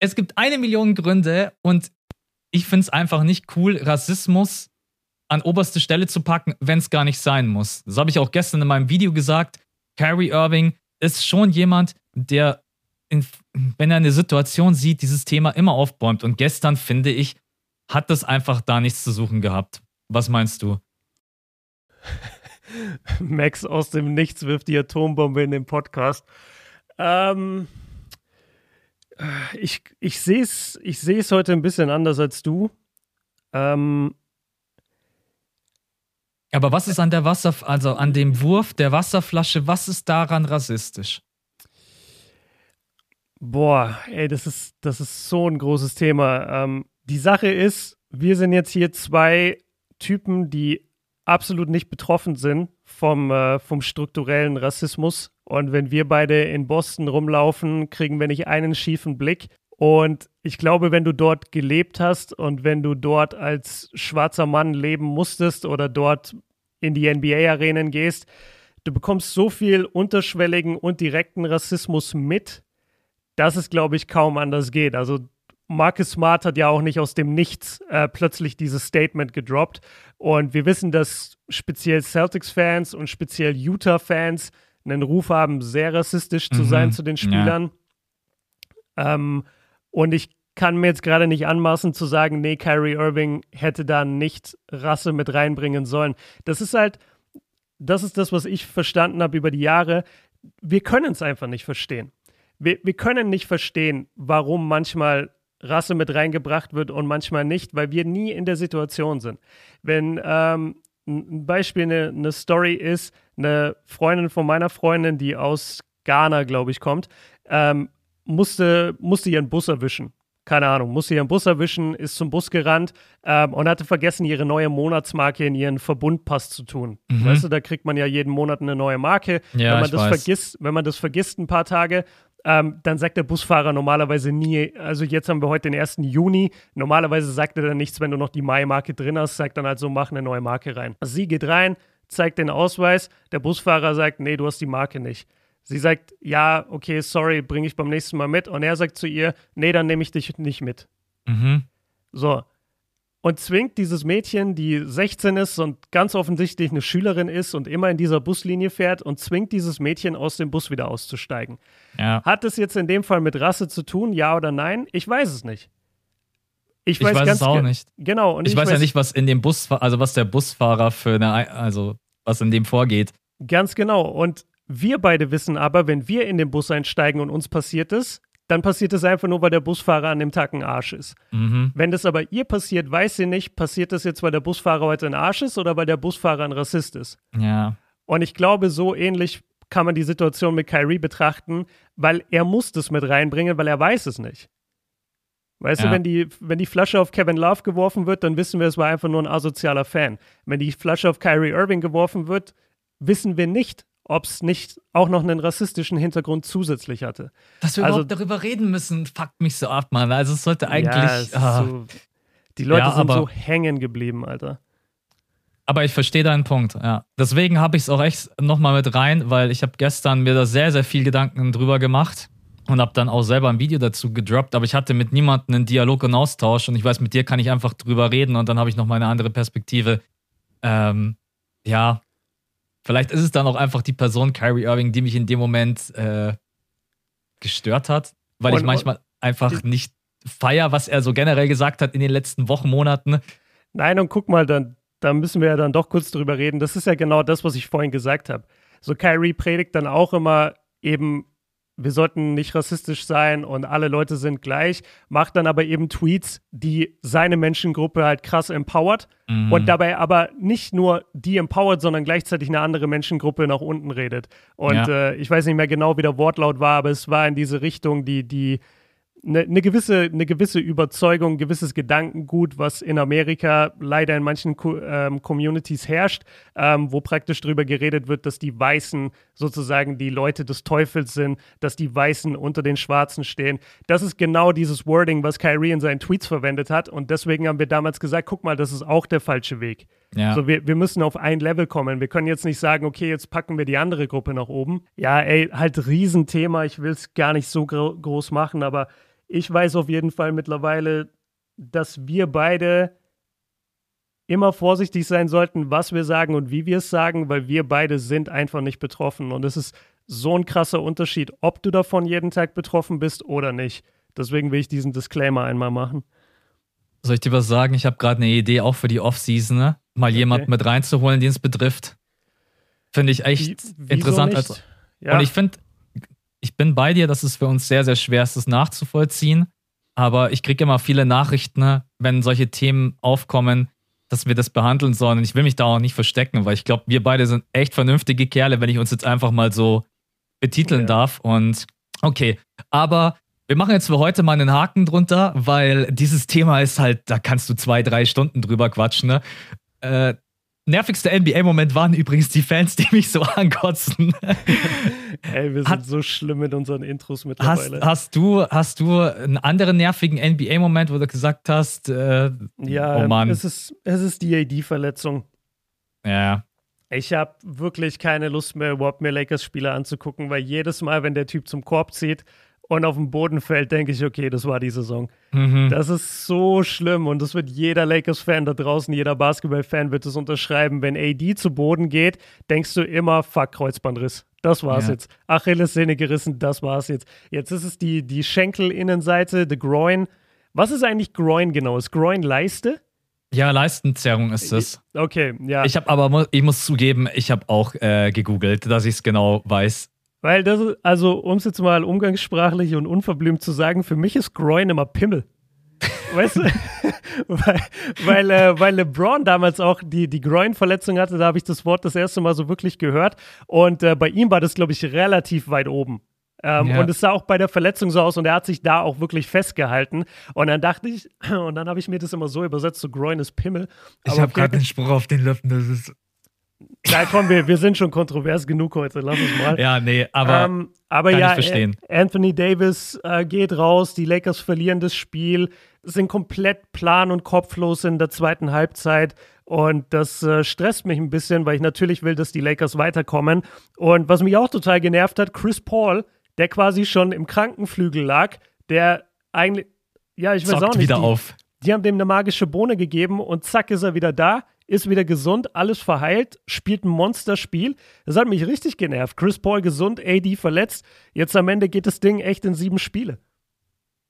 Es gibt eine Million Gründe und ich finde es einfach nicht cool, Rassismus an oberste Stelle zu packen, wenn es gar nicht sein muss. Das habe ich auch gestern in meinem Video gesagt. Kyrie Irving ist schon jemand, der, in, wenn er eine Situation sieht, dieses Thema immer aufbäumt. Und gestern, finde ich, hat das einfach da nichts zu suchen gehabt. Was meinst du? Max aus dem Nichts wirft die Atombombe in den Podcast. Ähm, ich ich sehe es ich heute ein bisschen anders als du. Ähm, aber was ist an der Wasser, also an dem Wurf der Wasserflasche, was ist daran rassistisch? Boah, ey, das ist, das ist so ein großes Thema. Ähm, die Sache ist, wir sind jetzt hier zwei Typen, die absolut nicht betroffen sind vom, äh, vom strukturellen Rassismus. Und wenn wir beide in Boston rumlaufen, kriegen wir nicht einen schiefen Blick. Und ich glaube, wenn du dort gelebt hast und wenn du dort als schwarzer Mann leben musstest oder dort in die NBA-Arenen gehst, du bekommst so viel unterschwelligen und direkten Rassismus mit, dass es, glaube ich, kaum anders geht. Also Marcus Smart hat ja auch nicht aus dem Nichts äh, plötzlich dieses Statement gedroppt. Und wir wissen, dass speziell Celtics-Fans und speziell Utah-Fans einen Ruf haben, sehr rassistisch zu mhm. sein zu den Spielern. Ja. Ähm, und ich kann mir jetzt gerade nicht anmaßen zu sagen, nee, Kyrie Irving hätte da nicht Rasse mit reinbringen sollen. Das ist halt, das ist das, was ich verstanden habe über die Jahre. Wir können es einfach nicht verstehen. Wir, wir können nicht verstehen, warum manchmal Rasse mit reingebracht wird und manchmal nicht, weil wir nie in der Situation sind. Wenn ähm, ein Beispiel, eine, eine Story ist, eine Freundin von meiner Freundin, die aus Ghana, glaube ich, kommt, ähm, musste, musste ihren Bus erwischen keine Ahnung, musste ihren Bus erwischen, ist zum Bus gerannt ähm, und hatte vergessen, ihre neue Monatsmarke in ihren Verbundpass zu tun. Mhm. Weißt du, da kriegt man ja jeden Monat eine neue Marke. Ja, wenn man das weiß. vergisst, wenn man das vergisst ein paar Tage, ähm, dann sagt der Busfahrer normalerweise nie, also jetzt haben wir heute den 1. Juni, normalerweise sagt er dann nichts, wenn du noch die Mai-Marke drin hast, sagt dann halt so, mach eine neue Marke rein. Sie geht rein, zeigt den Ausweis, der Busfahrer sagt, nee, du hast die Marke nicht. Sie sagt, ja, okay, sorry, bringe ich beim nächsten Mal mit. Und er sagt zu ihr, nee, dann nehme ich dich nicht mit. Mhm. So. Und zwingt dieses Mädchen, die 16 ist und ganz offensichtlich eine Schülerin ist und immer in dieser Buslinie fährt, und zwingt dieses Mädchen aus dem Bus wieder auszusteigen. Ja. Hat es jetzt in dem Fall mit Rasse zu tun, ja oder nein? Ich weiß es nicht. Ich weiß, ganz es auch nicht. Genau. Und Ich, weiß ja nicht, was in dem Bus, also was der Busfahrer für eine, also was in dem vorgeht. Ganz genau. Und wir beide wissen aber, wenn wir in den Bus einsteigen und uns passiert es, dann passiert es einfach nur, weil der Busfahrer an dem Tag ein Arsch ist. Mhm. Wenn das aber ihr passiert, weiß sie nicht, passiert das jetzt, weil der Busfahrer heute ein Arsch ist oder weil der Busfahrer ein Rassist ist. Ja. Und ich glaube, so ähnlich kann man die Situation mit Kyrie betrachten, weil er muss das mit reinbringen, weil er weiß es nicht. Weißt Ja. du, wenn die, wenn die Flasche auf Kevin Love geworfen wird, dann wissen wir, es war einfach nur ein asozialer Fan. Wenn die Flasche auf Kyrie Irving geworfen wird, wissen wir nicht, ob es nicht auch noch einen rassistischen Hintergrund zusätzlich hatte. Dass wir Also- überhaupt darüber reden müssen, fuckt mich so ab, Mann. Also es sollte ja, eigentlich. es ist ah. so, die Leute Ja, sind aber- so hängen geblieben, Alter. Aber ich verstehe deinen Punkt, ja. Deswegen habe ich es auch echt nochmal mit rein, weil ich habe gestern mir da sehr, sehr viel Gedanken drüber gemacht und habe dann auch selber ein Video dazu gedroppt, aber ich hatte mit niemandem einen Dialog und Austausch und ich weiß, mit dir kann ich einfach drüber reden und dann habe ich nochmal eine andere Perspektive. Ähm, ja, vielleicht ist es dann auch einfach die Person Kyrie Irving, die mich in dem Moment äh, gestört hat, weil ich Und- manchmal einfach nicht feier, was er so generell gesagt hat in den letzten Wochen, Monaten. Nein, und guck mal, dann, da müssen wir ja dann doch kurz drüber reden. Das ist ja genau das, was ich vorhin gesagt habe. So Kyrie predigt dann auch immer eben, wir sollten nicht rassistisch sein und alle Leute sind gleich, macht dann aber eben Tweets, die seine Menschengruppe halt krass empowert Mhm. und dabei aber nicht nur die empowert, sondern gleichzeitig eine andere Menschengruppe nach unten redet. Und Ja. äh, ich weiß nicht mehr genau, wie der Wortlaut war, aber es war in diese Richtung, die, die eine, eine, gewisse, eine gewisse Überzeugung, ein gewisses Gedankengut, was in Amerika leider in manchen Co ähm, Communities herrscht, ähm, wo praktisch darüber geredet wird, dass die Weißen sozusagen die Leute des Teufels sind, dass die Weißen unter den Schwarzen stehen. Das ist genau dieses Wording, was Kyrie in seinen Tweets verwendet hat. Und deswegen haben wir damals gesagt, guck mal, das ist auch der falsche Weg. Ja. So, wir, wir müssen auf ein Level kommen. Wir können jetzt nicht sagen, okay, jetzt packen wir die andere Gruppe nach oben. Ja, ey, halt Riesenthema. Ich will es gar nicht so gro groß machen, aber ich weiß auf jeden Fall mittlerweile, dass wir beide immer vorsichtig sein sollten, was wir sagen und wie wir es sagen, weil wir beide sind einfach nicht betroffen. Und es ist so ein krasser Unterschied, ob du davon jeden Tag betroffen bist oder nicht. Deswegen will ich diesen Disclaimer einmal machen. Soll ich dir was sagen? Ich habe gerade eine Idee auch für die Off-Season, ne? mal jemanden mit reinzuholen, den es betrifft. Finde ich echt Wie- interessant. Also, Ja. Und ich finde, ich bin bei dir, dass es für uns sehr, sehr schwer ist, das nachzuvollziehen. Aber ich kriege immer viele Nachrichten, ne, wenn solche Themen aufkommen, dass wir das behandeln sollen. Und ich will mich da auch nicht verstecken, weil ich glaube, wir beide sind echt vernünftige Kerle, wenn ich uns jetzt einfach mal so betiteln Ja. darf. Und okay, aber wir machen jetzt für heute mal einen Haken drunter, weil dieses Thema ist halt, da kannst du zwei, drei Stunden drüber quatschen. Ne? Äh, nervigster NBA-Moment waren übrigens die Fans, die mich so ankotzen. Ey, wir sind Hat- so schlimm mit unseren Intros Hast, mittlerweile. hast, du, hast du einen anderen nervigen NBA-Moment, wo du gesagt hast, äh, ja, oh Mann. es ist, es ist die AD-Verletzung. ja, Ich habe wirklich keine Lust mehr, überhaupt mir Lakers-Spieler anzugucken, weil jedes Mal, wenn der Typ zum Korb zieht und auf den Boden fällt, denke ich, okay, das war die Saison. mhm. Das ist so schlimm und das wird jeder Lakers-Fan da draußen, jeder Basketball-Fan wird es unterschreiben. Wenn AD zu Boden geht, denkst du immer, fuck, Kreuzbandriss. Das war's Ja. jetzt. Achillessehne gerissen, das war's jetzt. Jetzt ist es die, die Schenkelinnenseite, the Groin. Was ist eigentlich Groin genau? Ist Groin Leiste? ja, Leistenzerrung ist es. Okay, ja. Ich habe aber, ich muss zugeben, ich habe auch äh, gegoogelt, dass ich es genau weiß. Weil das, ist- also um es jetzt mal umgangssprachlich und unverblümt zu sagen, für mich ist Groin immer Pimmel. Weißt du? weil, weil, äh, weil LeBron damals auch die, die Groin-Verletzung hatte, da habe ich das Wort das erste Mal so wirklich gehört. Und äh, bei ihm war das, glaube ich, relativ weit oben. Ähm, ja. Und es sah auch bei der Verletzung so aus und er hat sich da auch wirklich festgehalten. Und dann dachte ich, und dann habe ich mir das immer so übersetzt, so Groin ist Pimmel. ich habe gerade den Spruch auf den Lippen, das ist ja, komm, wir, wir sind schon kontrovers genug heute, lass uns mal. Ja, nee, aber, ähm, aber ja, Anthony Davis äh, geht raus, die Lakers verlieren das Spiel, sind komplett plan- und kopflos in der zweiten Halbzeit und das äh, stresst mich ein bisschen, weil ich natürlich will, dass die Lakers weiterkommen. Und was mich auch total genervt hat, Chris Paul, der quasi schon im Krankenflügel lag, der eigentlich, ja, ich weiß Zockt auch nicht. wieder die, auf. Die haben dem eine magische Bohne gegeben und zack ist er wieder da ist wieder gesund, alles verheilt, spielt ein Monsterspiel. Das hat mich richtig genervt. Chris Paul gesund, AD verletzt. Jetzt am Ende geht das Ding echt in sieben Spiele.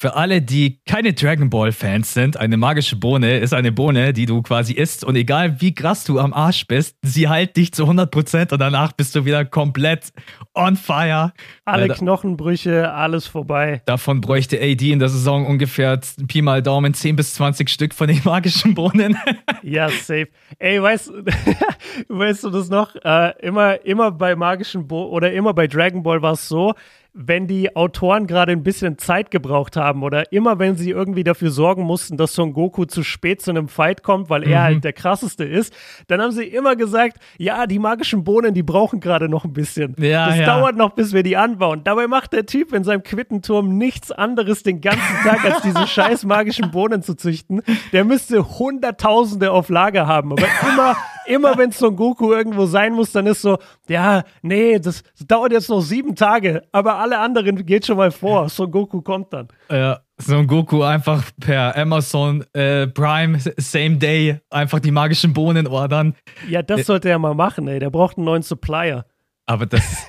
Für alle, die keine Dragon Ball Fans sind, eine magische Bohne ist eine Bohne, die du quasi isst und egal wie krass du am Arsch bist, sie heilt dich zu 100% und danach bist du wieder komplett on fire. Alle Knochenbrüche, alles vorbei. Davon bräuchte AD in der Saison ungefähr Pi mal Daumen 10 bis 20 Stück von den magischen Bohnen. ja, safe. Ey, weißt, weißt du das noch? Äh, immer, immer bei magischen Bohnen oder immer bei Dragon Ball war es so, wenn die Autoren gerade ein bisschen Zeit gebraucht haben oder immer wenn sie irgendwie dafür sorgen mussten, dass Son Goku zu spät zu einem Fight kommt, weil er mhm. halt der krasseste ist, dann haben sie immer gesagt, ja, die magischen Bohnen, die brauchen gerade noch ein bisschen. Ja, das ja. dauert noch, bis wir die anbauen. Dabei macht der Typ in seinem Quittenturm nichts anderes den ganzen Tag, als diese scheiß magischen Bohnen zu züchten. Der müsste Hunderttausende auf Lager haben, aber immer immer wenn Son Goku irgendwo sein muss, dann ist so, ja, nee, das, dauert jetzt noch sieben Tage, aber alle anderen geht schon mal vor. Son Goku kommt dann. Ja, Son Goku einfach per Amazon äh, Prime Same Day einfach die magischen Bohnen ordern. Ja, das sollte er mal machen, ey. Der braucht einen neuen Supplier. Aber das.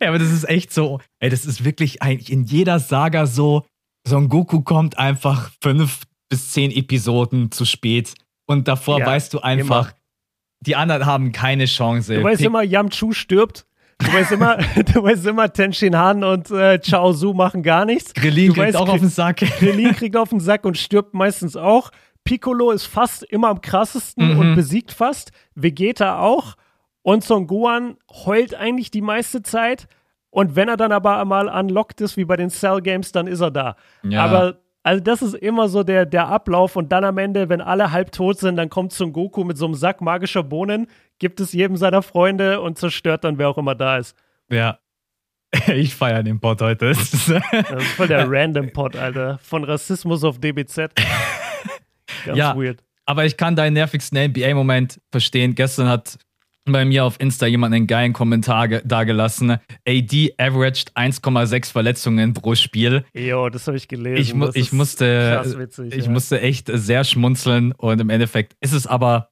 ja, aber das ist echt so. Ey, das ist wirklich eigentlich in jeder Saga so. Son Goku kommt einfach fünf bis zehn Episoden zu spät. Und davor ja, weißt du einfach, immer. die anderen haben keine Chance. Du weißt Pick immer, Yamchu stirbt. Du weißt immer, du weißt immer, Tenshin Han und äh, Chao Su machen gar nichts. Du kriegt weißt, auch auf den Sack. Krillin kriegt auf den Sack und stirbt meistens auch. Piccolo ist fast immer am krassesten mhm. und besiegt fast. Vegeta auch. Und Son Gohan heult eigentlich die meiste Zeit. Und wenn er dann aber mal unlocked ist, wie bei den Cell Games, dann ist er da. Ja. Aber also das ist immer so der, der Ablauf und dann am Ende, wenn alle halb tot sind, dann kommt Son Goku mit so einem Sack magischer Bohnen, gibt es jedem seiner Freunde und zerstört dann, wer auch immer da ist. Ja. Ich feiere den Pod heute. Das ist voll der random Pod, Alter. Von Rassismus auf DBZ. Ganz ja, weird. Aber ich kann deinen nervigsten NBA-Moment verstehen. Gestern hat bei mir auf Insta jemand einen geilen Kommentar dagelassen. AD averaged 1,6 Verletzungen pro Spiel. Jo, das habe ich gelesen. Ich, mu ich musste, witzig, ich ja. musste echt sehr schmunzeln und im Endeffekt ist es aber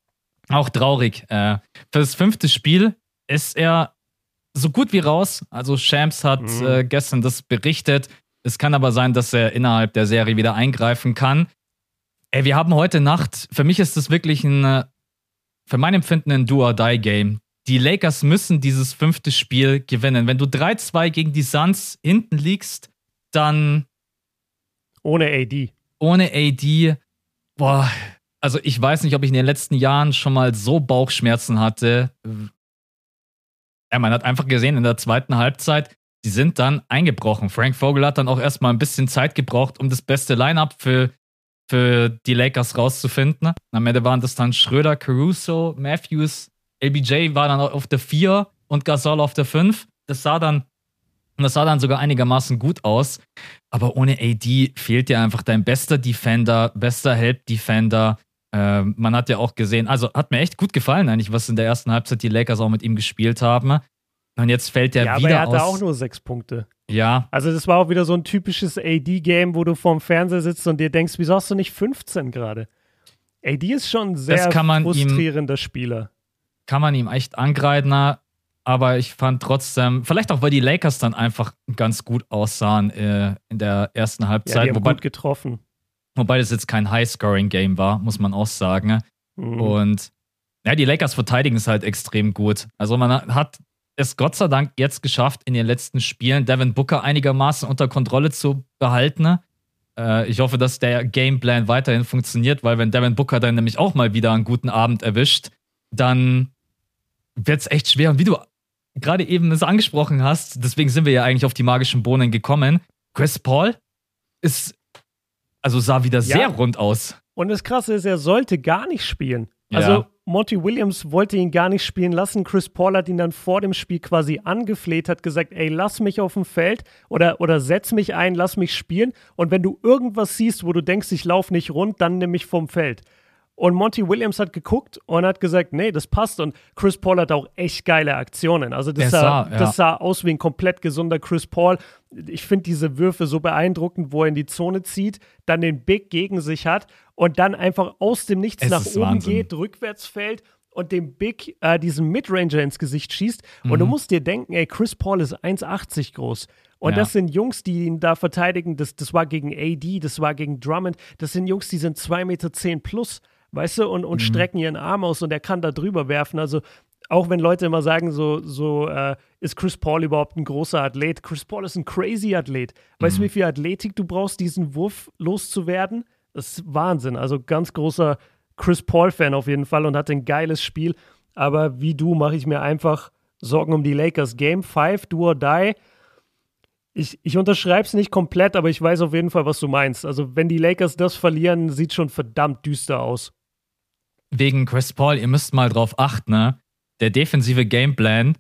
auch traurig. Äh, für das fünfte Spiel ist er so gut wie raus. Also Shams hat mhm. äh, gestern das berichtet. Es kann aber sein, dass er innerhalb der Serie wieder eingreifen kann. Ey, wir haben heute Nacht, für mich ist das wirklich ein äh, für mein Empfinden ein Do-or-Die-Game. Die Lakers müssen dieses fünfte Spiel gewinnen. Wenn du 3-2 gegen die Suns hinten liegst, dann. Ohne AD. Ohne AD. Boah, also ich weiß nicht, ob ich in den letzten Jahren schon mal so Bauchschmerzen hatte. Ja, man hat einfach gesehen, in der zweiten Halbzeit, die sind dann eingebrochen. Frank Vogel hat dann auch erstmal ein bisschen Zeit gebraucht, um das beste Line-up für für die Lakers rauszufinden. Am Ende waren das dann Schröder, Caruso, Matthews, LBJ war dann auf der 4 und Gasol auf der 5. Das sah dann das sah dann sogar einigermaßen gut aus. Aber ohne AD fehlt dir einfach dein bester Defender, bester Help-Defender. Äh, man hat ja auch gesehen, also hat mir echt gut gefallen eigentlich, was in der ersten Halbzeit die Lakers auch mit ihm gespielt haben. Und jetzt fällt der ja, wieder aber er hatte aus. auch nur sechs Punkte. Ja. Also das war auch wieder so ein typisches AD-Game, wo du vorm Fernseher sitzt und dir denkst, wieso hast du nicht 15 gerade? AD ist schon ein sehr frustrierender ihm, Spieler. Kann man ihm echt angreifen, aber ich fand trotzdem, vielleicht auch, weil die Lakers dann einfach ganz gut aussahen äh, in der ersten Halbzeit. Ja, die haben wobei, gut getroffen. Wobei das jetzt kein High-Scoring-Game war, muss man auch sagen. Mhm. Und ja, die Lakers verteidigen es halt extrem gut. Also man hat es Gott sei Dank jetzt geschafft, in den letzten Spielen Devin Booker einigermaßen unter Kontrolle zu behalten. Äh, ich hoffe, dass der Gameplan weiterhin funktioniert, weil wenn Devin Booker dann nämlich auch mal wieder einen guten Abend erwischt, dann wird es echt schwer. Und wie du gerade eben es angesprochen hast, deswegen sind wir ja eigentlich auf die magischen Bohnen gekommen. Chris Paul ist, also sah wieder sehr ja. rund aus. Und das Krasse ist, er sollte gar nicht spielen. Also ja. Monty Williams wollte ihn gar nicht spielen lassen. Chris Paul hat ihn dann vor dem Spiel quasi angefleht, hat gesagt, ey, lass mich auf dem Feld oder, oder setz mich ein, lass mich spielen. Und wenn du irgendwas siehst, wo du denkst, ich laufe nicht rund, dann nimm mich vom Feld. Und Monty Williams hat geguckt und hat gesagt, nee, das passt. Und Chris Paul hat auch echt geile Aktionen. Also das, sah, sah, ja. das sah aus wie ein komplett gesunder Chris Paul. Ich finde diese Würfe so beeindruckend, wo er in die Zone zieht, dann den Big gegen sich hat und dann einfach aus dem Nichts es nach oben Wahnsinn. geht, rückwärts fällt und dem Big äh, diesen Midranger ins Gesicht schießt. Mhm. Und du mhm. musst dir denken, ey, Chris Paul ist 1,80 groß. Und ja. das sind Jungs, die ihn da verteidigen. Das, das war gegen AD, das war gegen Drummond. Das sind Jungs, die sind 2,10 Meter zehn plus weißt du, und, und mhm. strecken ihren Arm aus und er kann da drüber werfen. Also auch wenn Leute immer sagen, so, so äh, ist Chris Paul überhaupt ein großer Athlet? Chris Paul ist ein crazy Athlet. Weißt du, mhm. wie viel Athletik du brauchst, diesen Wurf loszuwerden? Das ist Wahnsinn. Also ganz großer Chris Paul-Fan auf jeden Fall und hat ein geiles Spiel. Aber wie du mache ich mir einfach Sorgen um die Lakers. Game 5, do or die. Ich, ich unterschreibe es nicht komplett, aber ich weiß auf jeden Fall, was du meinst. Also, wenn die Lakers das verlieren, sieht schon verdammt düster aus wegen Chris Paul, ihr müsst mal drauf achten, ne? Der defensive Gameplan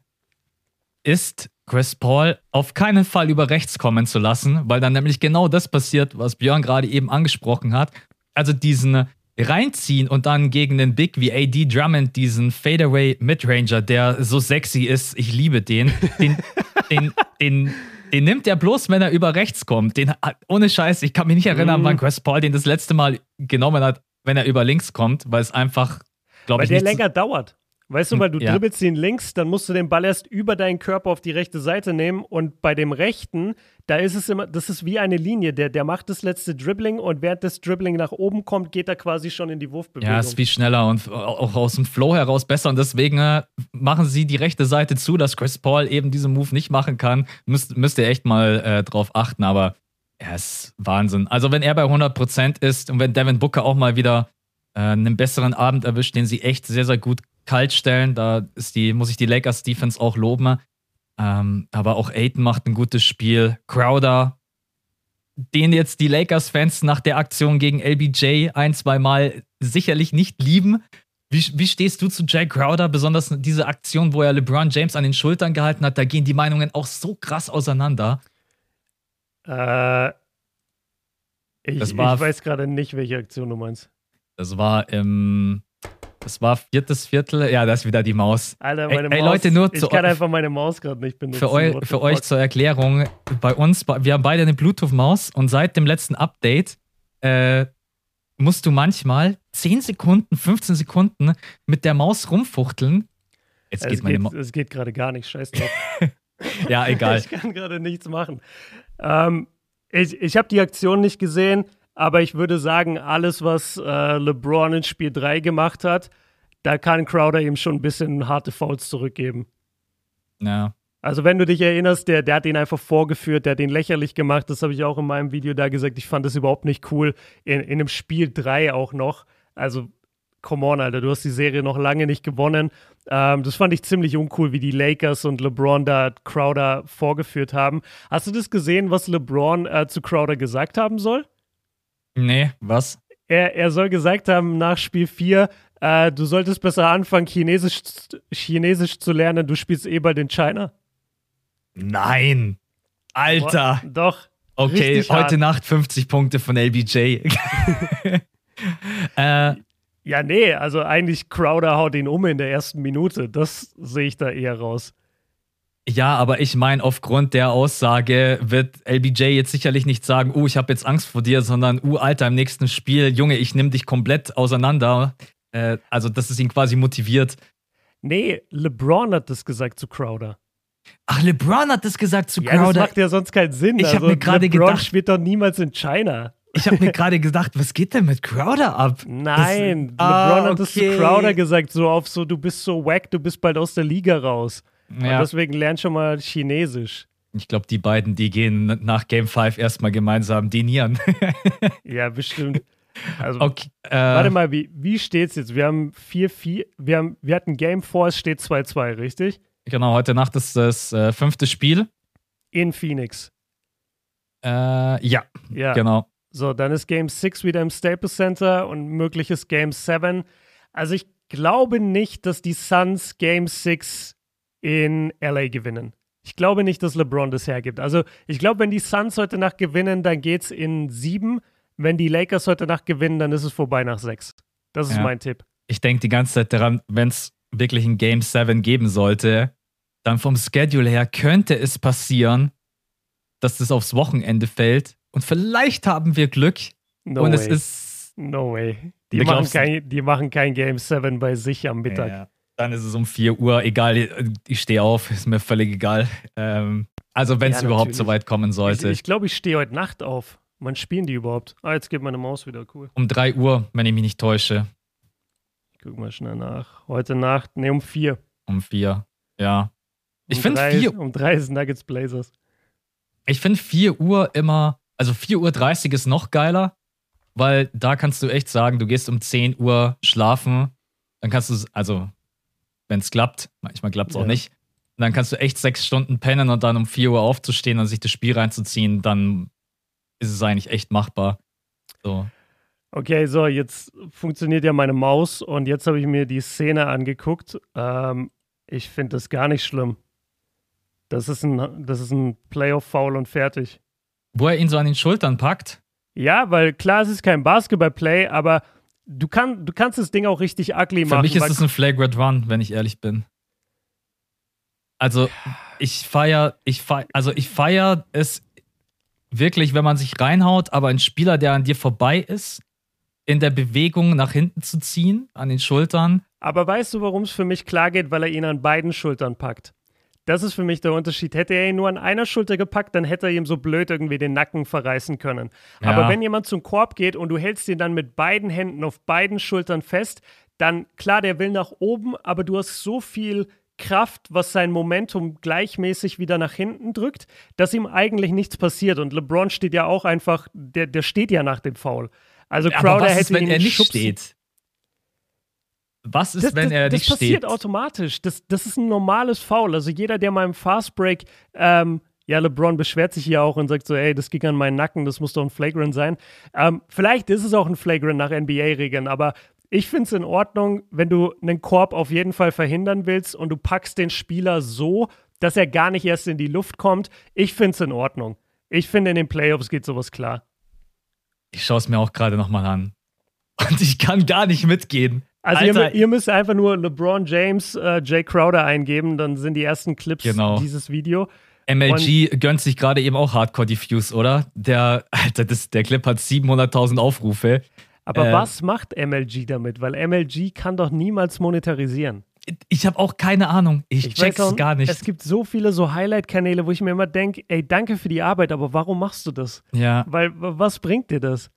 ist, Chris Paul auf keinen Fall über rechts kommen zu lassen, weil dann nämlich genau das passiert, was Björn gerade eben angesprochen hat. Also diesen reinziehen und dann gegen den Big wie AD Drummond, diesen Fadeaway Midranger, der so sexy ist, ich liebe den, den, den, den, den nimmt er bloß, wenn er über rechts kommt. Den, ohne Scheiß, ich kann mich nicht erinnern, mhm. wann Chris Paul den das letzte Mal genommen hat, wenn er über links kommt, weil es einfach, glaube ich, Weil der länger dauert. Weißt du, weil du ja. dribbelst ihn links, dann musst du den Ball erst über deinen Körper auf die rechte Seite nehmen und bei dem rechten, da ist es immer, das ist wie eine Linie, der, der macht das letzte Dribbling und während das Dribbling nach oben kommt, geht er quasi schon in die Wurfbewegung. Ja, ist viel schneller und auch aus dem Flow heraus besser und deswegen äh, machen sie die rechte Seite zu, dass Chris Paul eben diesen Move nicht machen kann. Müsst, müsst ihr echt mal äh, drauf achten, aber er ist Wahnsinn. Also, wenn er bei 100% ist und wenn Devin Booker auch mal wieder äh, einen besseren Abend erwischt, den sie echt sehr, sehr gut kalt stellen, da ist die, muss ich die Lakers Defense auch loben. Ähm, aber auch Aiton macht ein gutes Spiel. Crowder, den jetzt die Lakers-Fans nach der Aktion gegen LBJ ein, zwei Mal sicherlich nicht lieben. Wie, wie stehst du zu Jay Crowder, besonders diese Aktion, wo er LeBron James an den Schultern gehalten hat? Da gehen die Meinungen auch so krass auseinander. Äh, ich, ich weiß gerade nicht, welche Aktion du meinst. Das war im. Das war viertes Viertel. Ja, da ist wieder die Maus. Alter, meine ey, Maus. Ey, Leute, nur ich kann einfach meine Maus gerade nicht benutzen. Für, eu, für euch zur Erklärung: Bei uns, wir haben beide eine Bluetooth-Maus und seit dem letzten Update äh, musst du manchmal 10 Sekunden, 15 Sekunden mit der Maus rumfuchteln. Jetzt es geht meine Maus. Es geht gerade gar nicht, scheiß drauf. ja, egal. ich kann gerade nichts machen. Ähm, ich ich habe die Aktion nicht gesehen, aber ich würde sagen, alles, was äh, LeBron in Spiel 3 gemacht hat, da kann Crowder ihm schon ein bisschen harte Fouls zurückgeben. Ja. Also wenn du dich erinnerst, der, der hat ihn einfach vorgeführt, der hat ihn lächerlich gemacht, das habe ich auch in meinem Video da gesagt, ich fand das überhaupt nicht cool, in, in einem Spiel 3 auch noch. Also come on, Alter, du hast die Serie noch lange nicht gewonnen. Ähm, das fand ich ziemlich uncool, wie die Lakers und LeBron da Crowder vorgeführt haben. Hast du das gesehen, was LeBron äh, zu Crowder gesagt haben soll? Nee, was? Er, er soll gesagt haben nach Spiel 4, äh, du solltest besser anfangen, Chinesisch, Chinesisch zu lernen, du spielst eh bald in China. Nein. Alter. Boah, doch. Okay, heute hart. Nacht 50 Punkte von LBJ. äh, ja, nee, also eigentlich Crowder haut ihn um in der ersten Minute. Das sehe ich da eher raus. Ja, aber ich meine, aufgrund der Aussage wird LBJ jetzt sicherlich nicht sagen, uh, ich habe jetzt Angst vor dir, sondern, uh, Alter, im nächsten Spiel, Junge, ich nehme dich komplett auseinander. Äh, also, dass es ihn quasi motiviert. Nee, LeBron hat das gesagt zu Crowder. Ach, LeBron hat das gesagt zu ja, Crowder. Das macht ja sonst keinen Sinn. Ich also, habe mir gerade gedacht. LeBron spielt doch niemals in China. Ich habe mir gerade gedacht, was geht denn mit Crowder ab? Nein, das, LeBron ah, hat das zu Crowder gesagt, so auf so, du bist so wack, du bist bald aus der Liga raus. Ja. Und deswegen lern schon mal Chinesisch. Ich glaube, die beiden, die gehen nach Game 5 erstmal gemeinsam dinieren. ja, bestimmt. Also, okay, äh, warte mal, wie, wie steht's jetzt? Wir haben 4-4, wir, wir hatten Game 4, es steht 2-2, richtig? Genau, heute Nacht ist das äh, fünfte Spiel. In Phoenix. Äh, ja, Ja. genau. So, dann ist Game 6 wieder im Staples Center und mögliches Game 7. Also ich glaube nicht, dass die Suns Game 6 in LA gewinnen. Ich glaube nicht, dass LeBron das hergibt. Also ich glaube, wenn die Suns heute Nacht gewinnen, dann geht es in 7. Wenn die Lakers heute Nacht gewinnen, dann ist es vorbei nach 6. Das ist Ja. mein Tipp. Ich denke die ganze Zeit daran, wenn es wirklich ein Game 7 geben sollte, dann vom Schedule her könnte es passieren, dass das aufs Wochenende fällt. Und vielleicht haben wir Glück. No und way. es ist. no way. Die machen, kein, die machen kein Game 7 bei sich am Mittag. Ja, dann ist es um 4 Uhr. Egal, ich stehe auf, ist mir völlig egal. Ähm, also, wenn es Ja, überhaupt so weit kommen Ich, sollte. ich glaube, ich stehe heute Nacht auf. Wann spielen die überhaupt? Ah, jetzt geht meine Maus wieder. Cool. um 3 Uhr, wenn ich mich nicht täusche. Ich guck mal schnell nach. Heute Nacht, ne, um 4. Um 4. Ja. Ich Um finde drei- 4 Um 3 ist Nuggets Blazers. Ich finde 4 Uhr immer, also 4.30 Uhr ist noch geiler, weil da kannst du echt sagen, du gehst um 10 Uhr schlafen, dann kannst du, also wenn es klappt, manchmal klappt es auch Ja. nicht, dann kannst du echt sechs Stunden pennen und dann um 4 Uhr aufzustehen und sich das Spiel reinzuziehen, dann ist es eigentlich echt machbar. So. Okay, so, jetzt funktioniert ja meine Maus und jetzt habe ich mir die Szene angeguckt. Ähm, ich finde das gar nicht schlimm. Das ist ein, das ist ein Playoff-Foul und fertig. Wo er ihn so an den Schultern packt, Ja, weil klar, es ist kein Basketball-Play, aber du, kann, du kannst das Ding auch richtig ugly für machen. mich ist es ein Flagrant Run, wenn ich ehrlich bin. Also, ich feier, ich feier, also ich feier es wirklich, wenn man sich reinhaut, aber ein Spieler, der an dir vorbei ist, in der Bewegung nach hinten zu ziehen, an den Schultern. Aber weißt du, warum es für mich klar geht? Weil er ihn an beiden Schultern packt. Das ist für mich der Unterschied. Hätte er ihn nur an einer Schulter gepackt, dann hätte er ihm so blöd irgendwie den Nacken verreißen können. Ja. Aber wenn jemand zum Korb geht und du hältst ihn dann mit beiden Händen auf beiden Schultern fest, dann klar, der will nach oben, aber du hast so viel Kraft, was sein Momentum gleichmäßig wieder nach hinten drückt, dass ihm eigentlich nichts passiert. Und LeBron steht ja auch einfach, der, der steht ja nach dem Foul. Also Crowder aber was hätte ist, wenn ihn er nicht schubsen steht? Was ist, das, wenn das, er das nicht passiert steht? automatisch. Das, das ist ein normales Foul. Also jeder, der mal im Fastbreak, ähm, ja, LeBron beschwert sich hier auch und sagt so, ey, das ging an meinen Nacken, das muss doch ein Flagrant sein. Ähm, vielleicht ist es auch ein Flagrant nach NBA-Regeln, aber ich finde es in Ordnung, wenn du einen Korb auf jeden Fall verhindern willst und du packst den Spieler so, dass er gar nicht erst in die Luft kommt. Ich finde es in Ordnung. Ich finde, in den Playoffs geht sowas klar. Ich schaue es mir auch gerade nochmal an. Und ich kann gar nicht mitgehen. Also ihr, ihr müsst einfach nur LeBron James, äh, Jay Crowder eingeben, dann sind die ersten Clips Genau. dieses Video. MLG gönnt sich gerade eben auch Hardcore Diffuse, oder? Der, Alter, das, der Clip hat 700.000 Aufrufe. Aber Äh, was macht MLG damit? Weil MLG kann doch niemals monetarisieren. Ich habe auch keine Ahnung. Ich, Ich check's auch, gar nicht. Es gibt so viele so Highlight-Kanäle, wo ich mir immer denke, ey, danke für die Arbeit, aber warum machst du das? ja, Weil, was bringt dir das?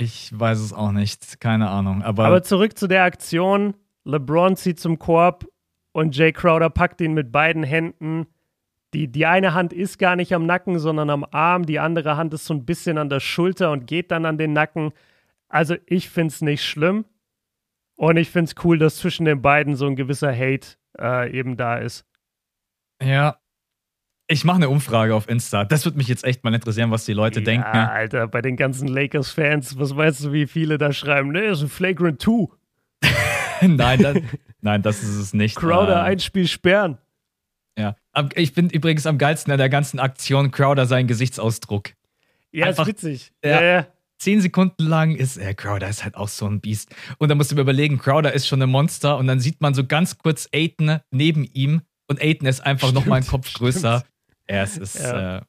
Ich weiß es auch nicht. Keine Ahnung. Aber, Aber zurück zu der Aktion. LeBron zieht zum Korb und Jay Crowder packt ihn mit beiden Händen. Die, die eine Hand ist gar nicht am Nacken, sondern am Arm. Die andere Hand ist so ein bisschen an der Schulter und geht dann an den Nacken. Also ich finde es nicht schlimm. Und ich finde es cool, dass zwischen den beiden so ein gewisser Hate äh, eben da ist. ja. Ich mache eine Umfrage auf Insta. Das würde mich jetzt echt mal interessieren, was die Leute ja, denken. Alter, bei den ganzen Lakers-Fans, was weißt du, wie viele da schreiben? Ne, ist ein Flagrant 2. nein, das, nein, das ist es nicht. Crowder, ein Spiel sperren. Ja. Ich bin übrigens am geilsten an der ganzen Aktion Crowder seinen Gesichtsausdruck. Ja, einfach- ist witzig. Ja. Ja. Zehn Sekunden lang ist äh, Crowder ist halt auch so ein Biest. Und dann musst du mir überlegen, Crowder ist schon ein Monster und dann sieht man so ganz kurz Aiden neben ihm und Aiden ist einfach noch mal einen Stimmt, Kopf größer. Ja, es ist. Ja. Äh,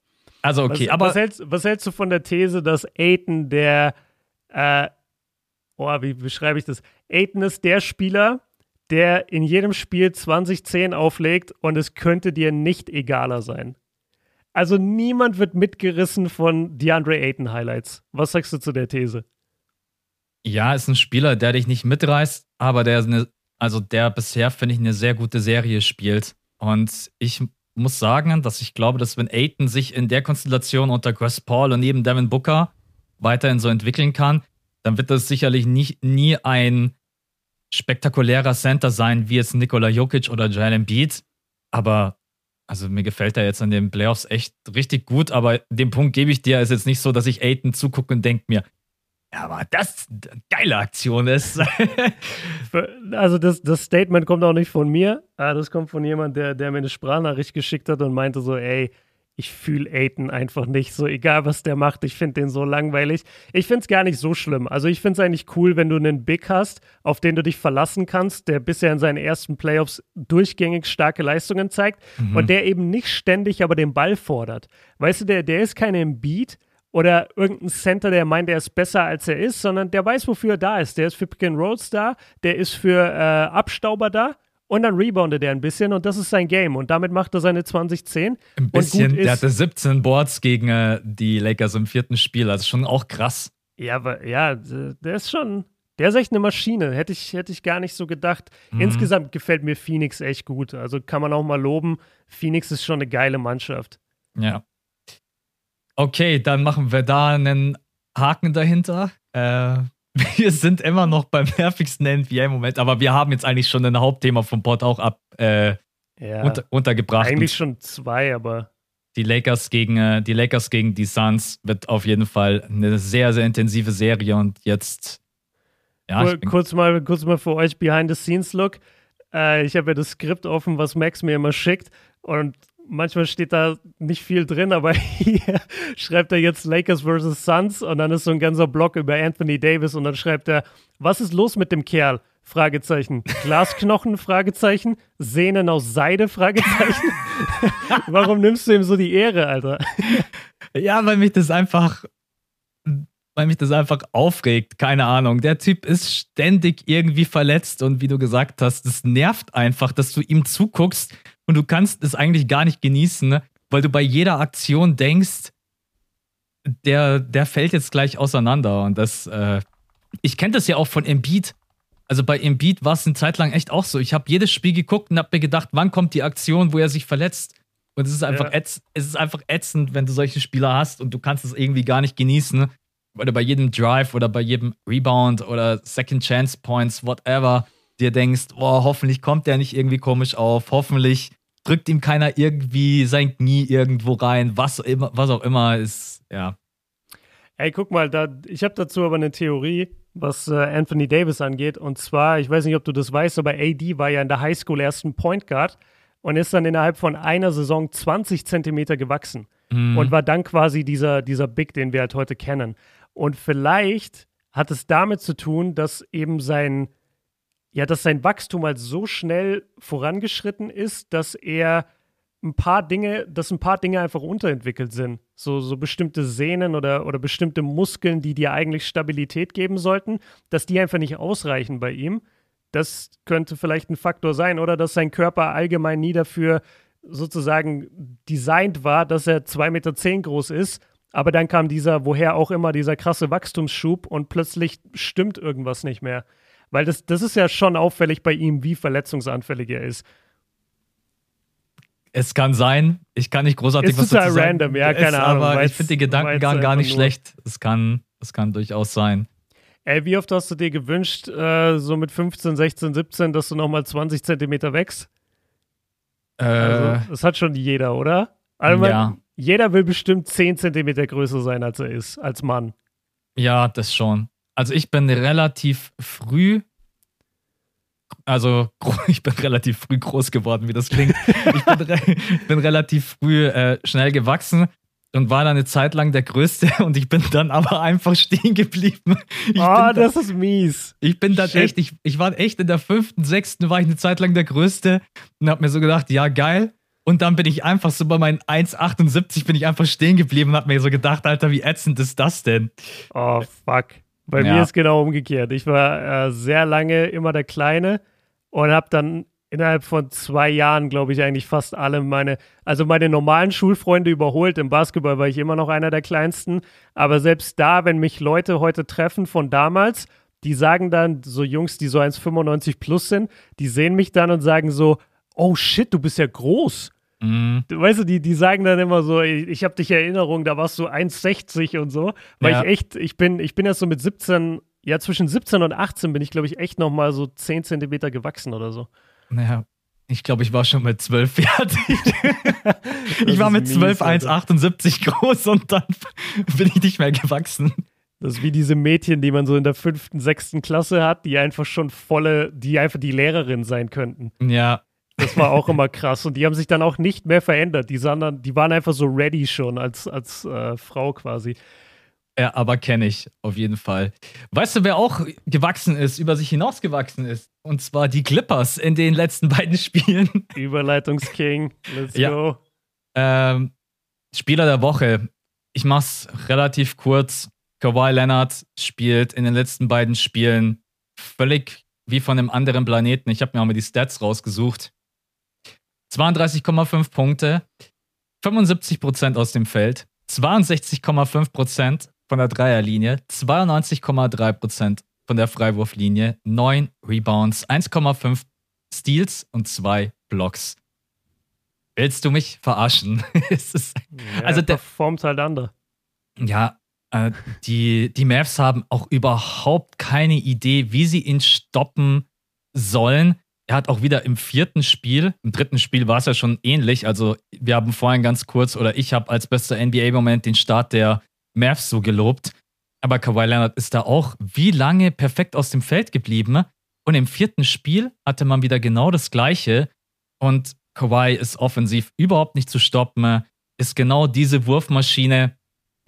also okay, was, aber was, hältst, was hältst du von der These, dass Aiden der, äh, oh, wie beschreibe ich das? Aiden ist der Spieler, der in jedem Spiel 20-10 auflegt und es könnte dir nicht egaler sein. Also niemand wird mitgerissen von DeAndre Ayton Highlights. Was sagst du zu der These? ja, ist ein Spieler, der dich nicht mitreißt, aber der eine, also der bisher finde ich eine sehr gute Serie spielt. Und ich muss sagen, dass ich glaube, dass wenn Aiden sich in der Konstellation unter Chris Paul und neben Devin Booker weiterhin so entwickeln kann, dann wird das sicherlich nicht, nie ein spektakulärer Center sein, wie jetzt Nikola Jokic oder Jalen Embiid. Aber also mir gefällt er jetzt an den Playoffs echt richtig gut, aber den Punkt gebe ich dir. Ist jetzt nicht so, dass ich Aiden zugucke und denke mir, ja, aber das eine geile Aktion ist. also das, das Statement kommt auch nicht von mir. Ah, das kommt von jemand, der, der mir eine Sprachnachricht geschickt hat und meinte so, ey, ich fühle Aiden einfach nicht. So egal, was der macht, ich finde den so langweilig. Ich finde es gar nicht so schlimm. Also ich finde es eigentlich cool, wenn du einen Big hast, auf den du dich verlassen kannst, der bisher in seinen ersten Playoffs durchgängig starke Leistungen zeigt mhm. und der eben nicht ständig aber den Ball fordert. Weißt du, der, der ist kein Embiid oder irgendein Center, der meint, er ist besser als er ist, sondern der weiß, wofür er da ist. Der ist für Pick and Rolls da, der ist für äh, Abstauber da und dann reboundet er ein bisschen und das ist sein Game. Und damit macht er seine 2010. Ein bisschen, der hatte 17 Boards gegen äh, die Lakers im vierten Spiel. Also schon auch krass. Ja, aber ja, der ist schon, der ist echt eine Maschine. Hätte ich, hätte ich gar nicht so gedacht. Mhm. Insgesamt gefällt mir Phoenix echt gut. Also kann man auch mal loben. Phoenix ist schon eine geile Mannschaft. Ja. Okay, dann machen wir da einen Haken dahinter. Äh, wir sind immer noch beim nervigsten NBA-Moment, aber wir haben jetzt eigentlich schon ein Hauptthema vom Pod auch ab äh, ja, unter, untergebracht. Eigentlich schon zwei, aber. Die Lakers gegen äh, die Lakers gegen die Suns wird auf jeden Fall eine sehr, sehr intensive Serie und jetzt. Ja, Kur kurz, mal, kurz mal für euch Behind the Scenes Look. Äh, ich habe ja das Skript offen, was Max mir immer schickt. Und manchmal steht da nicht viel drin, aber hier schreibt er jetzt Lakers vs. Suns und dann ist so ein ganzer Block über Anthony Davis und dann schreibt er, was ist los mit dem Kerl? Fragezeichen. Glasknochen? Fragezeichen. Sehnen aus Seide? Fragezeichen. Warum nimmst du ihm so die Ehre, Alter? Ja, weil mich das einfach, weil mich das einfach aufregt. Keine Ahnung. Der Typ ist ständig irgendwie verletzt und wie du gesagt hast, das nervt einfach, dass du ihm zuguckst und du kannst es eigentlich gar nicht genießen, ne? weil du bei jeder Aktion denkst, der, der fällt jetzt gleich auseinander. Und das, äh, ich kenne das ja auch von Embiid. Also bei Embiid war es eine Zeit lang echt auch so. Ich habe jedes Spiel geguckt und habe mir gedacht, wann kommt die Aktion, wo er sich verletzt. Und es ist einfach, ja. ätz, es ist einfach ätzend, wenn du solche Spieler hast und du kannst es irgendwie gar nicht genießen. Oder bei jedem Drive oder bei jedem Rebound oder Second Chance Points, whatever, dir denkst, oh, hoffentlich kommt der nicht irgendwie komisch auf, hoffentlich drückt ihm keiner irgendwie sein Knie irgendwo rein, was, immer, was auch immer ist, ja. Ey, guck mal, da, ich habe dazu aber eine Theorie, was äh, Anthony Davis angeht. Und zwar, ich weiß nicht, ob du das weißt, aber AD war ja in der Highschool erst ein Point Guard und ist dann innerhalb von einer Saison 20 Zentimeter gewachsen mhm. und war dann quasi dieser, dieser Big, den wir halt heute kennen. Und vielleicht hat es damit zu tun, dass eben sein ja, dass sein Wachstum halt so schnell vorangeschritten ist, dass er ein paar Dinge, dass ein paar Dinge einfach unterentwickelt sind. So, so bestimmte Sehnen oder, oder bestimmte Muskeln, die dir eigentlich Stabilität geben sollten, dass die einfach nicht ausreichen bei ihm. Das könnte vielleicht ein Faktor sein. Oder dass sein Körper allgemein nie dafür sozusagen designt war, dass er 2,10 Meter groß ist. Aber dann kam dieser, woher auch immer, dieser krasse Wachstumsschub und plötzlich stimmt irgendwas nicht mehr. Weil das, das ist ja schon auffällig bei ihm, wie verletzungsanfällig er ist. Es kann sein. Ich kann nicht großartig ist was total dazu sagen. random, ja, keine ist, Ahnung. Aber ich finde den Gedankengang gar nicht schlecht. Es kann, es kann durchaus sein. Ey, wie oft hast du dir gewünscht, äh, so mit 15, 16, 17, dass du nochmal 20 Zentimeter wächst? Äh, also, das hat schon jeder, oder? Also, ja. Jeder will bestimmt 10 Zentimeter größer sein, als er ist, als Mann. Ja, das schon also ich bin relativ früh, also ich bin relativ früh groß geworden, wie das klingt. ich, bin, re bin, relativ früh äh, schnell gewachsen und war dann eine Zeit lang der Größte und ich bin dann aber einfach stehen geblieben. Ich oh, das da, ist mies. Ich bin dann Shit. echt, ich, ich war echt in der fünften, sechsten, war ich eine Zeit lang der Größte und hab mir so gedacht, ja geil. Und dann bin ich einfach so bei meinen 1,78 bin ich einfach stehen geblieben und hab mir so gedacht, Alter, wie ätzend ist das denn? Oh, fuck. Bei ja. mir ist genau umgekehrt. Ich war äh, sehr lange immer der Kleine und habe dann innerhalb von zwei Jahren, glaube ich, eigentlich fast alle meine, also meine normalen Schulfreunde überholt. Im Basketball war ich immer noch einer der kleinsten. Aber selbst da, wenn mich Leute heute treffen von damals, die sagen dann, so Jungs, die so 1,95 plus sind, die sehen mich dann und sagen so, oh shit, du bist ja groß. Mhm. Weißt du, die, die sagen dann immer so, ich, ich habe dich Erinnerung, da warst du 1,60 und so. Weil ja. ich echt, ich bin, ich bin erst so mit 17, ja, zwischen 17 und 18 bin ich, glaube ich, echt nochmal so 10 Zentimeter gewachsen oder so. Naja. Ich glaube, ich war schon mit 12 fertig. ich war mit 12 1,78 groß und dann bin ich nicht mehr gewachsen. Das ist wie diese Mädchen, die man so in der fünften, sechsten Klasse hat, die einfach schon volle, die einfach die Lehrerin sein könnten. Ja. Das war auch immer krass. Und die haben sich dann auch nicht mehr verändert. Die, dann, die waren einfach so ready schon als, als äh, Frau quasi. Ja, aber kenne ich auf jeden Fall. Weißt du, wer auch gewachsen ist, über sich hinausgewachsen ist? Und zwar die Clippers in den letzten beiden Spielen. Überleitungsking, let's ja. go. Ähm, Spieler der Woche. Ich mach's relativ kurz. Kawhi Leonard spielt in den letzten beiden Spielen völlig wie von einem anderen Planeten. Ich habe mir auch mal die Stats rausgesucht. 32,5 Punkte, 75% aus dem Feld, 62,5% von der Dreierlinie, 92,3% von der Freiwurflinie, 9 Rebounds, 1,5 Steals und 2 Blocks. Willst du mich verarschen? ja, also der performt halt andere. Ja, äh, die, die Mavs haben auch überhaupt keine Idee, wie sie ihn stoppen sollen. Er hat auch wieder im vierten Spiel, im dritten Spiel war es ja schon ähnlich. Also, wir haben vorhin ganz kurz, oder ich habe als bester NBA-Moment den Start der Mavs so gelobt. Aber Kawhi Leonard ist da auch wie lange perfekt aus dem Feld geblieben. Und im vierten Spiel hatte man wieder genau das Gleiche. Und Kawhi ist offensiv überhaupt nicht zu stoppen. Ist genau diese Wurfmaschine,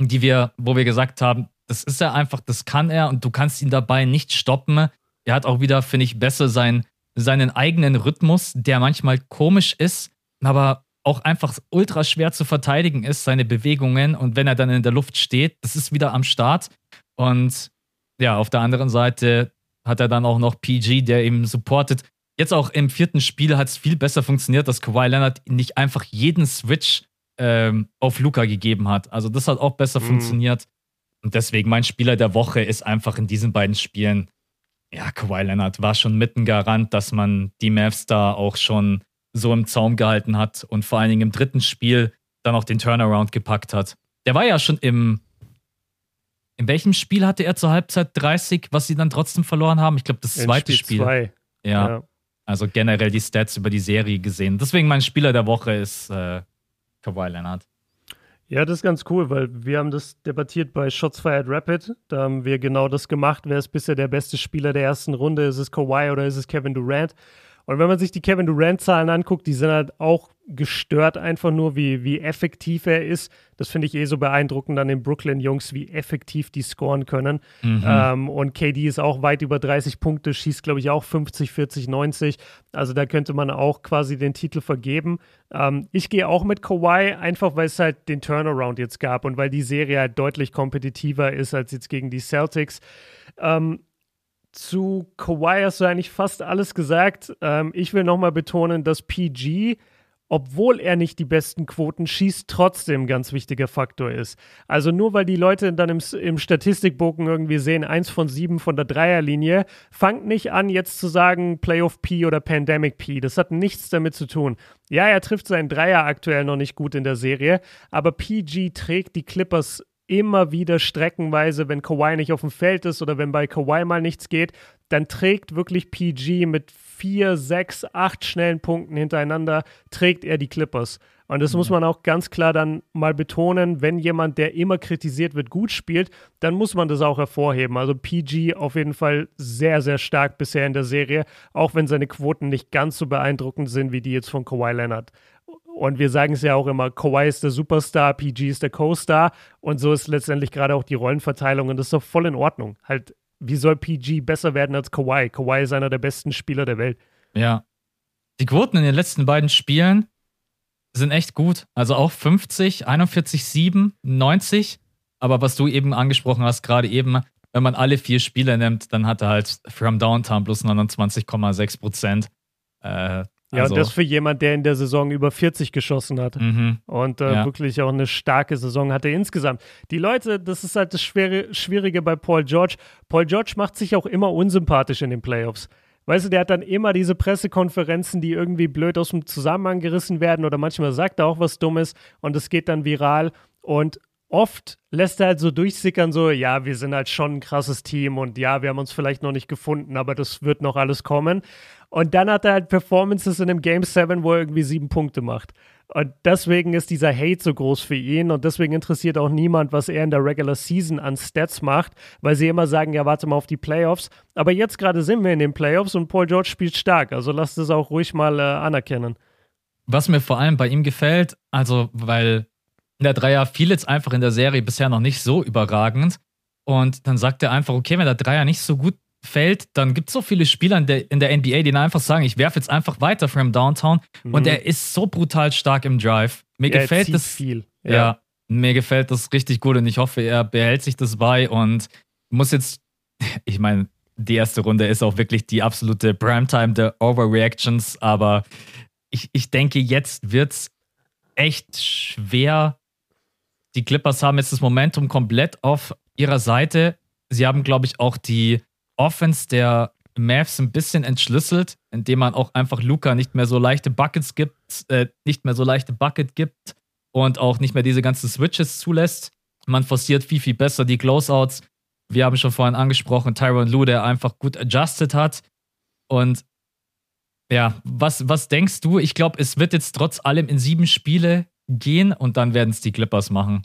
die wir, wo wir gesagt haben, das ist er einfach, das kann er und du kannst ihn dabei nicht stoppen. Er hat auch wieder, finde ich, besser sein, seinen eigenen Rhythmus, der manchmal komisch ist, aber auch einfach ultra schwer zu verteidigen ist, seine Bewegungen. Und wenn er dann in der Luft steht, das ist wieder am Start. Und ja, auf der anderen Seite hat er dann auch noch PG, der ihm supportet. Jetzt auch im vierten Spiel hat es viel besser funktioniert, dass Kawhi Leonard nicht einfach jeden Switch ähm, auf Luca gegeben hat. Also das hat auch besser mhm. funktioniert. Und deswegen mein Spieler der Woche ist einfach in diesen beiden Spielen, ja, Kawhi Leonard war schon mitten Garant, dass man die Mavs da auch schon so im Zaum gehalten hat und vor allen Dingen im dritten Spiel dann auch den Turnaround gepackt hat. Der war ja schon im. In welchem Spiel hatte er zur Halbzeit 30, was sie dann trotzdem verloren haben? Ich glaube, das zweite in Spiel. Spiel. Ja. ja. Also generell die Stats über die Serie gesehen. Deswegen mein Spieler der Woche ist äh, Kawhi Leonard. Ja, das ist ganz cool, weil wir haben das debattiert bei Shots Fired Rapid. Da haben wir genau das gemacht. Wer ist bisher der beste Spieler der ersten Runde? Ist es Kawhi oder ist es Kevin Durant? Und wenn man sich die Kevin Durant-Zahlen anguckt, die sind halt auch gestört, einfach nur, wie, wie effektiv er ist. Das finde ich eh so beeindruckend an den Brooklyn-Jungs, wie effektiv die scoren können. Mhm. Ähm, und KD ist auch weit über 30 Punkte, schießt, glaube ich, auch 50, 40, 90. Also da könnte man auch quasi den Titel vergeben. Ähm, ich gehe auch mit Kawhi, einfach weil es halt den Turnaround jetzt gab und weil die Serie halt deutlich kompetitiver ist als jetzt gegen die Celtics. Ähm, zu Kawhi hast du eigentlich fast alles gesagt. Ähm, ich will nochmal betonen, dass PG, obwohl er nicht die besten Quoten schießt, trotzdem ein ganz wichtiger Faktor ist. Also nur weil die Leute dann im, im Statistikbogen irgendwie sehen, eins von sieben von der Dreierlinie, fangt nicht an, jetzt zu sagen Playoff P oder Pandemic P. Das hat nichts damit zu tun. Ja, er trifft seinen Dreier aktuell noch nicht gut in der Serie, aber PG trägt die Clippers immer wieder streckenweise, wenn Kawhi nicht auf dem Feld ist oder wenn bei Kawhi mal nichts geht, dann trägt wirklich PG mit vier, sechs, acht schnellen Punkten hintereinander, trägt er die Clippers. Und das mhm. muss man auch ganz klar dann mal betonen, wenn jemand, der immer kritisiert wird, gut spielt, dann muss man das auch hervorheben. Also PG auf jeden Fall sehr, sehr stark bisher in der Serie, auch wenn seine Quoten nicht ganz so beeindruckend sind wie die jetzt von Kawhi Leonard. Und wir sagen es ja auch immer, Kawhi ist der Superstar, PG ist der Co-Star. Und so ist letztendlich gerade auch die Rollenverteilung. Und das ist doch voll in Ordnung. Halt, wie soll PG besser werden als Kawhi? Kawhi ist einer der besten Spieler der Welt. Ja. Die Quoten in den letzten beiden Spielen sind echt gut. Also auch 50, 41, 7, 90. Aber was du eben angesprochen hast, gerade eben, wenn man alle vier Spiele nimmt, dann hat er halt From Downtown plus 29,6 Prozent. Äh, ja, also, und das für jemand, der in der Saison über 40 geschossen hat mhm, und äh, ja. wirklich auch eine starke Saison hatte insgesamt. Die Leute, das ist halt das Schwere, Schwierige bei Paul George. Paul George macht sich auch immer unsympathisch in den Playoffs. Weißt du, der hat dann immer diese Pressekonferenzen, die irgendwie blöd aus dem Zusammenhang gerissen werden oder manchmal sagt er auch was Dummes und es geht dann viral. Und oft lässt er halt so durchsickern, so, ja, wir sind halt schon ein krasses Team und ja, wir haben uns vielleicht noch nicht gefunden, aber das wird noch alles kommen. Und dann hat er halt Performances in dem Game 7, wo er irgendwie sieben Punkte macht. Und deswegen ist dieser Hate so groß für ihn und deswegen interessiert auch niemand, was er in der Regular Season an Stats macht, weil sie immer sagen, ja, warte mal auf die Playoffs. Aber jetzt gerade sind wir in den Playoffs und Paul George spielt stark, also lasst es auch ruhig mal äh, anerkennen. Was mir vor allem bei ihm gefällt, also weil der Dreier fiel jetzt einfach in der Serie bisher noch nicht so überragend und dann sagt er einfach, okay, wenn der Dreier nicht so gut fällt, dann gibt es so viele Spieler in der, in der NBA, die dann einfach sagen, ich werfe jetzt einfach weiter from Downtown mhm. und er ist so brutal stark im Drive. Mir ja, gefällt das viel. Ja. ja, mir gefällt das richtig gut und ich hoffe, er behält sich das bei und muss jetzt, ich meine, die erste Runde ist auch wirklich die absolute Primetime der Overreactions, aber ich, ich denke, jetzt wird es echt schwer. Die Clippers haben jetzt das Momentum komplett auf ihrer Seite. Sie haben, glaube ich, auch die Offense der Mavs ein bisschen entschlüsselt, indem man auch einfach Luca nicht mehr so leichte Buckets gibt, äh, nicht mehr so leichte Bucket gibt und auch nicht mehr diese ganzen Switches zulässt. Man forciert viel, viel besser die Closeouts. Wir haben schon vorhin angesprochen, Tyron Lue, der einfach gut adjusted hat. Und ja, was, was denkst du? Ich glaube, es wird jetzt trotz allem in sieben Spiele gehen und dann werden es die Clippers machen.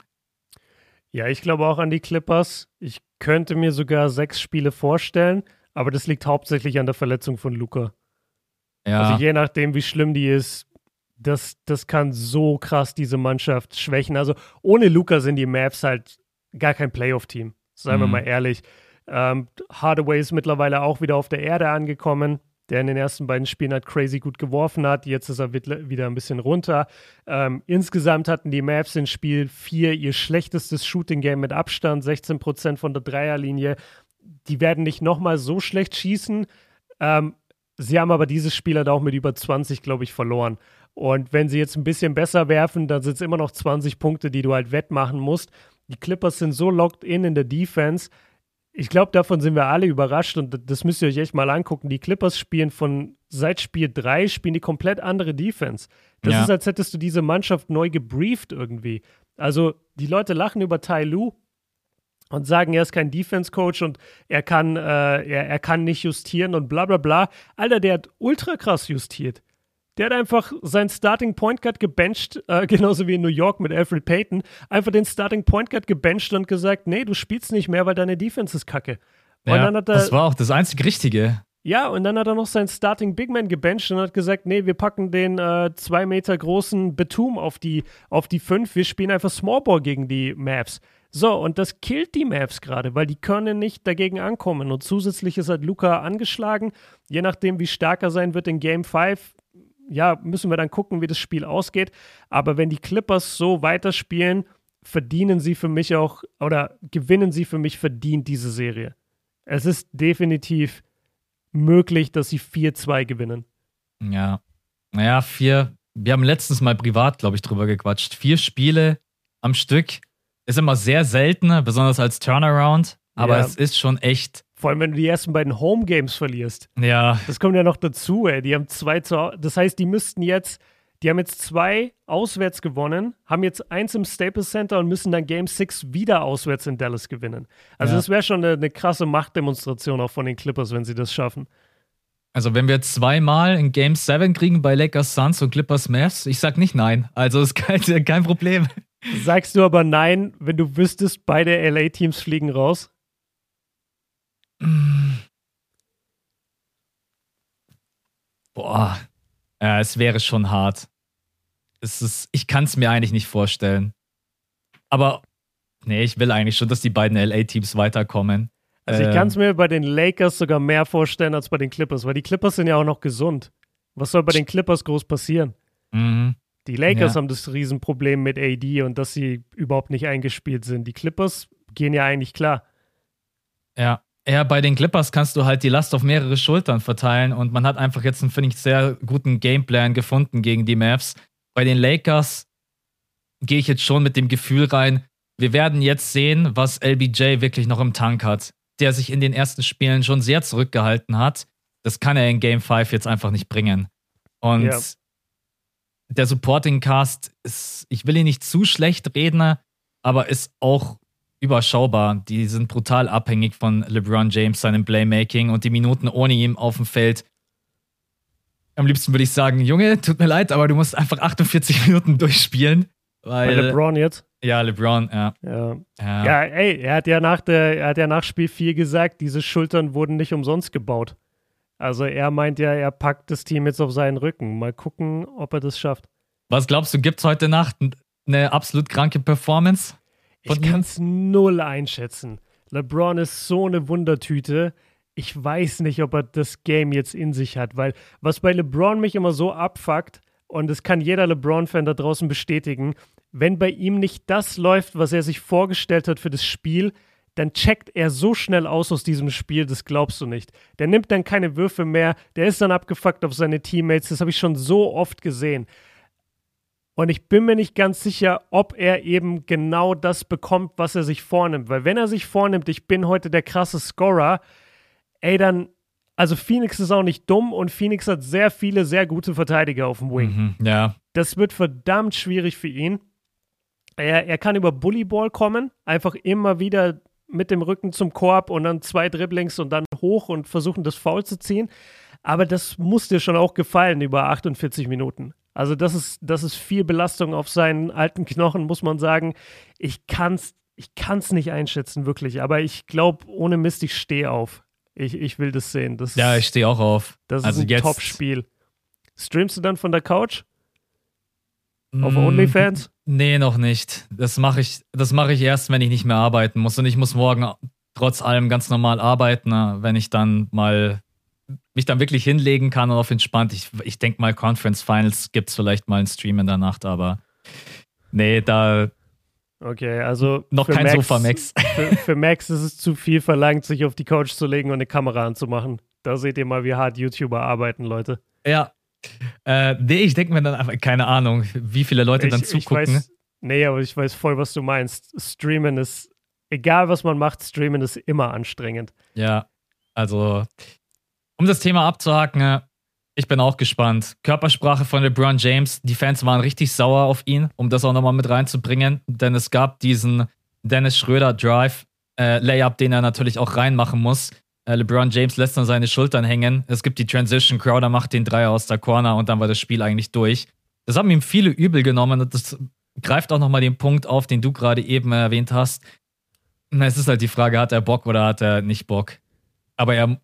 Ja, ich glaube auch an die Clippers. Ich könnte mir sogar sechs Spiele vorstellen, aber das liegt hauptsächlich an der Verletzung von Luca. Ja. Also je nachdem, wie schlimm die ist, das, das kann so krass diese Mannschaft schwächen. Also ohne Luca sind die Mavs halt gar kein Playoff-Team. Seien mhm. wir mal ehrlich. Ähm, Hardaway ist mittlerweile auch wieder auf der Erde angekommen der in den ersten beiden Spielen halt crazy gut geworfen hat. Jetzt ist er wieder ein bisschen runter. Ähm, insgesamt hatten die Mavs in Spiel 4 ihr schlechtestes Shooting-Game mit Abstand, 16% von der Dreierlinie. Die werden nicht nochmal so schlecht schießen. Ähm, sie haben aber dieses Spiel halt auch mit über 20, glaube ich, verloren. Und wenn sie jetzt ein bisschen besser werfen, dann sind es immer noch 20 Punkte, die du halt wettmachen musst. Die Clippers sind so locked in in der Defense, ich glaube, davon sind wir alle überrascht und das müsst ihr euch echt mal angucken. Die Clippers spielen von seit Spiel 3 spielen die komplett andere Defense. Das ja. ist, als hättest du diese Mannschaft neu gebrieft irgendwie. Also, die Leute lachen über Tai Lu und sagen, er ist kein Defense-Coach und er kann, äh, er, er kann nicht justieren und bla bla bla. Alter, der hat ultra krass justiert. Der hat einfach seinen Starting Point Guard gebencht, äh, genauso wie in New York mit Alfred Payton, einfach den Starting Point Guard gebencht und gesagt, nee, du spielst nicht mehr, weil deine Defense ist kacke. Und ja, er, das war auch das einzig Richtige. Ja, und dann hat er noch seinen Starting Big Man gebencht und hat gesagt, nee, wir packen den äh, zwei Meter großen Betum auf die, auf die fünf. Wir spielen einfach Smallball gegen die Mavs. So, und das killt die Mavs gerade, weil die können nicht dagegen ankommen. Und zusätzlich ist halt Luca angeschlagen. Je nachdem, wie stark er sein wird in Game 5, ja, müssen wir dann gucken, wie das Spiel ausgeht. Aber wenn die Clippers so weiterspielen, verdienen sie für mich auch oder gewinnen sie für mich verdient diese Serie. Es ist definitiv möglich, dass sie 4-2 gewinnen. Ja. Naja, vier. Wir haben letztens mal privat, glaube ich, drüber gequatscht. Vier Spiele am Stück ist immer sehr selten, besonders als Turnaround. Aber ja. es ist schon echt vor allem, wenn du die ersten beiden Home Games verlierst. Ja. Das kommt ja noch dazu, ey. Die haben zwei zu Das heißt, die müssten jetzt, die haben jetzt zwei auswärts gewonnen, haben jetzt eins im Staples Center und müssen dann Game 6 wieder auswärts in Dallas gewinnen. Also, ja. das wäre schon eine, eine krasse Machtdemonstration auch von den Clippers, wenn sie das schaffen. Also, wenn wir zweimal in Game 7 kriegen bei Lakers Suns und Clippers Mavs, ich sag nicht nein. Also, ist kein, kein Problem. Sagst du aber nein, wenn du wüsstest, beide LA-Teams fliegen raus? Boah. Ja, es wäre schon hart. Es ist, ich kann es mir eigentlich nicht vorstellen. Aber nee, ich will eigentlich schon, dass die beiden LA-Teams weiterkommen. Also ich kann es ähm, mir bei den Lakers sogar mehr vorstellen als bei den Clippers, weil die Clippers sind ja auch noch gesund. Was soll bei den Clippers groß passieren? Mhm. Die Lakers ja. haben das Riesenproblem mit AD und dass sie überhaupt nicht eingespielt sind. Die Clippers gehen ja eigentlich klar. Ja, ja, bei den Clippers kannst du halt die Last auf mehrere Schultern verteilen und man hat einfach jetzt einen, finde ich, sehr guten Gameplan gefunden gegen die Mavs. Bei den Lakers gehe ich jetzt schon mit dem Gefühl rein, wir werden jetzt sehen, was LBJ wirklich noch im Tank hat, der sich in den ersten Spielen schon sehr zurückgehalten hat. Das kann er in Game 5 jetzt einfach nicht bringen. Und ja. der Supporting Cast ist, ich will ihn nicht zu schlecht reden, aber ist auch überschaubar. Die sind brutal abhängig von LeBron James, seinem Playmaking und die Minuten ohne ihn auf dem Feld. Am liebsten würde ich sagen, Junge, tut mir leid, aber du musst einfach 48 Minuten durchspielen. Weil, Bei LeBron jetzt? Ja, LeBron, ja. Ja. ja. ja, ey, er hat ja nach der, er hat ja nach Spiel 4 gesagt, diese Schultern wurden nicht umsonst gebaut. Also er meint ja, er packt das Team jetzt auf seinen Rücken. Mal gucken, ob er das schafft. Was glaubst du, gibt es heute Nacht eine absolut kranke Performance? Ich kann es null einschätzen. LeBron ist so eine Wundertüte. Ich weiß nicht, ob er das Game jetzt in sich hat, weil was bei LeBron mich immer so abfuckt, und das kann jeder LeBron-Fan da draußen bestätigen, wenn bei ihm nicht das läuft, was er sich vorgestellt hat für das Spiel, dann checkt er so schnell aus aus diesem Spiel, das glaubst du nicht. Der nimmt dann keine Würfe mehr, der ist dann abgefuckt auf seine Teammates, das habe ich schon so oft gesehen. Und ich bin mir nicht ganz sicher, ob er eben genau das bekommt, was er sich vornimmt. Weil wenn er sich vornimmt, ich bin heute der krasse Scorer, ey, dann, also Phoenix ist auch nicht dumm und Phoenix hat sehr viele, sehr gute Verteidiger auf dem Wing. Mhm, ja. Das wird verdammt schwierig für ihn. Er, er kann über Bullyball kommen, einfach immer wieder mit dem Rücken zum Korb und dann zwei Dribblings und dann hoch und versuchen, das Foul zu ziehen. Aber das muss dir schon auch gefallen über 48 Minuten. Also das ist, das ist viel Belastung auf seinen alten Knochen, muss man sagen. Ich kann es ich kann's nicht einschätzen, wirklich. Aber ich glaube, ohne Mist, ich stehe auf. Ich, ich will das sehen. Das ja, ich stehe auch auf. Das also ist ein Top-Spiel. Streamst du dann von der Couch? Auf mm, OnlyFans? Nee, noch nicht. Das mache ich, mach ich erst, wenn ich nicht mehr arbeiten muss. Und ich muss morgen trotz allem ganz normal arbeiten, wenn ich dann mal mich dann wirklich hinlegen kann und auf entspannt. Ich, ich denke mal, Conference Finals gibt es vielleicht mal einen Stream in der Nacht, aber nee, da. Okay, also. Noch kein Max, Sofa, Max. Für, für, Max ist es zu viel verlangt, sich auf die Couch zu legen und eine Kamera anzumachen. Da seht ihr mal, wie hart YouTuber arbeiten, Leute. Ja. Äh, nee, ich denke mir dann einfach, keine Ahnung, wie viele Leute ich, dann zugucken. Ich weiß, nee, aber ich weiß voll, was du meinst. Streamen ist, egal was man macht, streamen ist immer anstrengend. Ja, also um das Thema abzuhaken, ich bin auch gespannt. Körpersprache von LeBron James. Die Fans waren richtig sauer auf ihn, um das auch nochmal mit reinzubringen. Denn es gab diesen Dennis Schröder Drive, äh, Layup, den er natürlich auch reinmachen muss. Äh, LeBron James lässt dann seine Schultern hängen. Es gibt die Transition, Crowder macht den Dreier aus der Corner und dann war das Spiel eigentlich durch. Das haben ihm viele übel genommen und das greift auch nochmal den Punkt auf, den du gerade eben erwähnt hast. Es ist halt die Frage, hat er Bock oder hat er nicht Bock? Aber er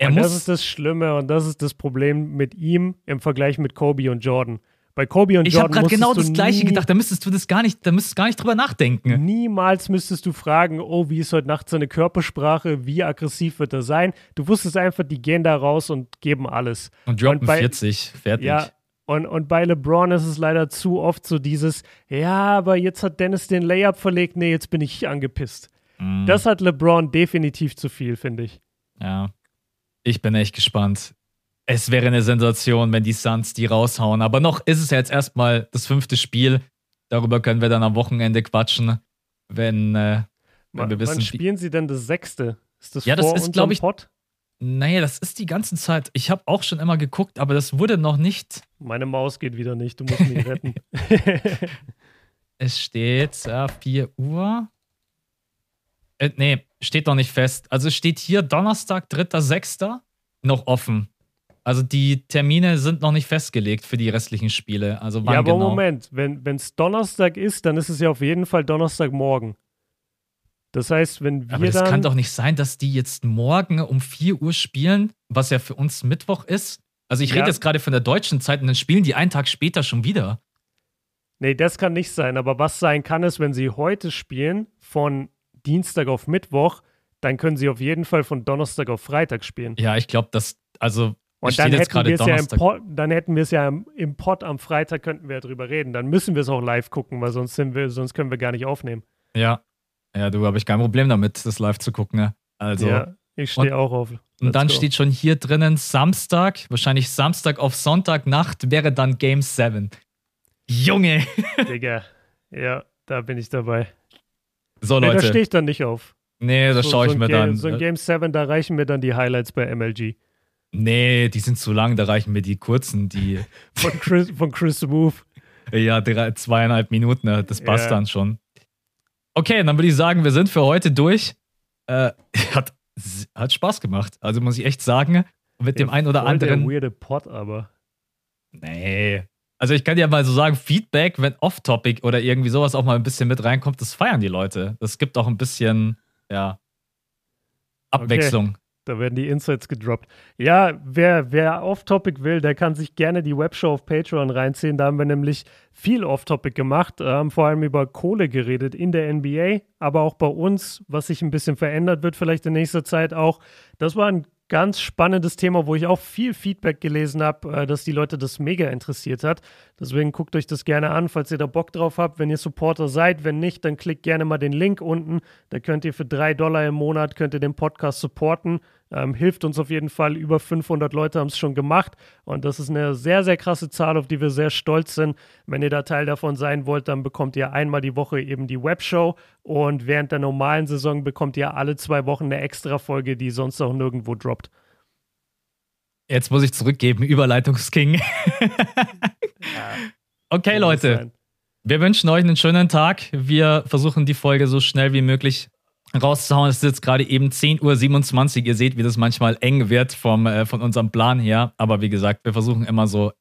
er und das ist das Schlimme und das ist das Problem mit ihm im Vergleich mit Kobe und Jordan. Bei Kobe und ich Jordan. Ich habe gerade genau das Gleiche gedacht. Da müsstest du das gar nicht, da müsstest du gar nicht drüber nachdenken. Niemals müsstest du fragen, oh, wie ist heute Nacht seine Körpersprache, wie aggressiv wird er sein. Du wusstest einfach, die gehen da raus und geben alles. Und droppen und bei, 40, fertig. Ja, und, und bei LeBron ist es leider zu oft so dieses, ja, aber jetzt hat Dennis den Layup verlegt, nee, jetzt bin ich angepisst. Mm. Das hat LeBron definitiv zu viel, finde ich. Ja. Ich bin echt gespannt. Es wäre eine Sensation, wenn die Suns die raushauen. Aber noch ist es ja jetzt erstmal das fünfte Spiel. Darüber können wir dann am Wochenende quatschen, wenn, äh, wenn wir wissen. Wann spielen sie denn das sechste? Ist das ja, das ist, glaube ich. Pot? Naja, das ist die ganze Zeit. Ich habe auch schon immer geguckt, aber das wurde noch nicht. Meine Maus geht wieder nicht, du musst mich retten. es steht ja, 4 Uhr. Äh, nee, steht noch nicht fest. Also steht hier Donnerstag, 3.6. noch offen. Also die Termine sind noch nicht festgelegt für die restlichen Spiele. Also wann ja, aber genau. Moment, wenn es Donnerstag ist, dann ist es ja auf jeden Fall Donnerstagmorgen. Das heißt, wenn wir. Aber das dann kann doch nicht sein, dass die jetzt morgen um 4 Uhr spielen, was ja für uns Mittwoch ist. Also ich ja. rede jetzt gerade von der deutschen Zeit und dann spielen die einen Tag später schon wieder. Nee, das kann nicht sein. Aber was sein kann, ist, wenn sie heute spielen, von Dienstag auf Mittwoch, dann können sie auf jeden Fall von Donnerstag auf Freitag spielen. Ja, ich glaube, dass, also und dann hätten, wir es ja im Pod, dann hätten wir es ja im, im Pod am Freitag, könnten wir ja drüber reden. Dann müssen wir es auch live gucken, weil sonst, sind wir, sonst können wir gar nicht aufnehmen. Ja, ja, du habe ich kein Problem damit, das live zu gucken. Ne? Also, ja, ich stehe auch auf. Let's und dann go. steht schon hier drinnen Samstag, wahrscheinlich Samstag auf Sonntagnacht wäre dann Game 7. Junge! Digga, ja, da bin ich dabei. So, nee, Leute. da stehe ich dann nicht auf. Nee, das so, schaue ich so mir Game, dann. So ein Game 7, da reichen mir dann die Highlights bei MLG. Nee, die sind zu lang, da reichen mir die kurzen, die. von Chris, von Chris Move. Ja, drei, zweieinhalb Minuten, ne, das passt ja. dann schon. Okay, dann würde ich sagen, wir sind für heute durch. Äh, hat, hat Spaß gemacht. Also muss ich echt sagen, mit ja, dem einen oder anderen. Der weirde Pot, aber. Nee. Also ich kann dir mal so sagen, Feedback, wenn off-topic oder irgendwie sowas auch mal ein bisschen mit reinkommt, das feiern die Leute. Das gibt auch ein bisschen, ja, Abwechslung. Okay. Da werden die Insights gedroppt. Ja, wer, wer Off-Topic will, der kann sich gerne die Webshow auf Patreon reinziehen. Da haben wir nämlich viel Off-Topic gemacht, haben vor allem über Kohle geredet in der NBA, aber auch bei uns, was sich ein bisschen verändert wird, vielleicht in nächster Zeit auch. Das war ein ganz spannendes Thema, wo ich auch viel Feedback gelesen habe, äh, dass die Leute das mega interessiert hat. Deswegen guckt euch das gerne an, falls ihr da Bock drauf habt. Wenn ihr Supporter seid, wenn nicht, dann klickt gerne mal den Link unten. Da könnt ihr für drei Dollar im Monat könnt ihr den Podcast supporten. Ähm, hilft uns auf jeden Fall. Über 500 Leute haben es schon gemacht. Und das ist eine sehr, sehr krasse Zahl, auf die wir sehr stolz sind. Wenn ihr da Teil davon sein wollt, dann bekommt ihr einmal die Woche eben die Webshow. Und während der normalen Saison bekommt ihr alle zwei Wochen eine extra Folge, die sonst auch nirgendwo droppt. Jetzt muss ich zurückgeben, Überleitungsking. okay, Leute. Wir wünschen euch einen schönen Tag. Wir versuchen die Folge so schnell wie möglich rauszuhauen. Es ist jetzt gerade eben 10.27 Uhr. Ihr seht, wie das manchmal eng wird vom, äh, von unserem Plan her. Aber wie gesagt, wir versuchen immer so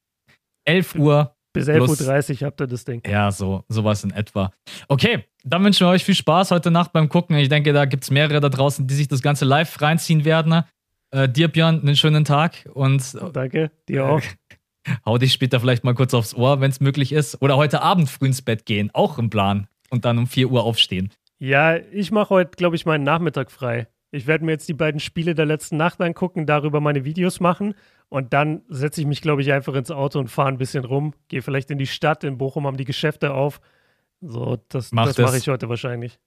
11 Uhr. Bis 11.30 Uhr habt ihr das Ding. Ja, so sowas in etwa. Okay, dann wünschen wir euch viel Spaß heute Nacht beim Gucken. Ich denke, da gibt es mehrere da draußen, die sich das Ganze live reinziehen werden. Äh, dir, Björn, einen schönen Tag und. Oh, danke, dir auch. hau dich später vielleicht mal kurz aufs Ohr, wenn es möglich ist. Oder heute Abend früh ins Bett gehen, auch im Plan. Und dann um 4 Uhr aufstehen. Ja, ich mache heute, glaube ich, meinen Nachmittag frei. Ich werde mir jetzt die beiden Spiele der letzten Nacht angucken, darüber meine Videos machen und dann setze ich mich, glaube ich, einfach ins Auto und fahre ein bisschen rum. Gehe vielleicht in die Stadt. In Bochum haben die Geschäfte auf. So, das, Mach das. mache ich heute wahrscheinlich.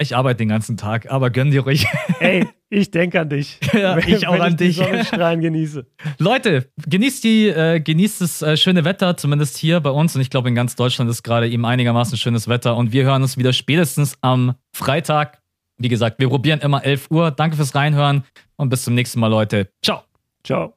Ich arbeite den ganzen Tag, aber gönn dir ruhig. Ey, ich denke an dich. ja, wenn, ich auch wenn an ich dich. Die Sonnenstrahlen genieße. Leute, genießt die, äh, genießt das äh, schöne Wetter, zumindest hier bei uns. Und ich glaube, in ganz Deutschland ist gerade eben einigermaßen schönes Wetter. Und wir hören uns wieder spätestens am Freitag. Wie gesagt, wir probieren immer 11 Uhr. Danke fürs Reinhören und bis zum nächsten Mal, Leute. Ciao. Ciao.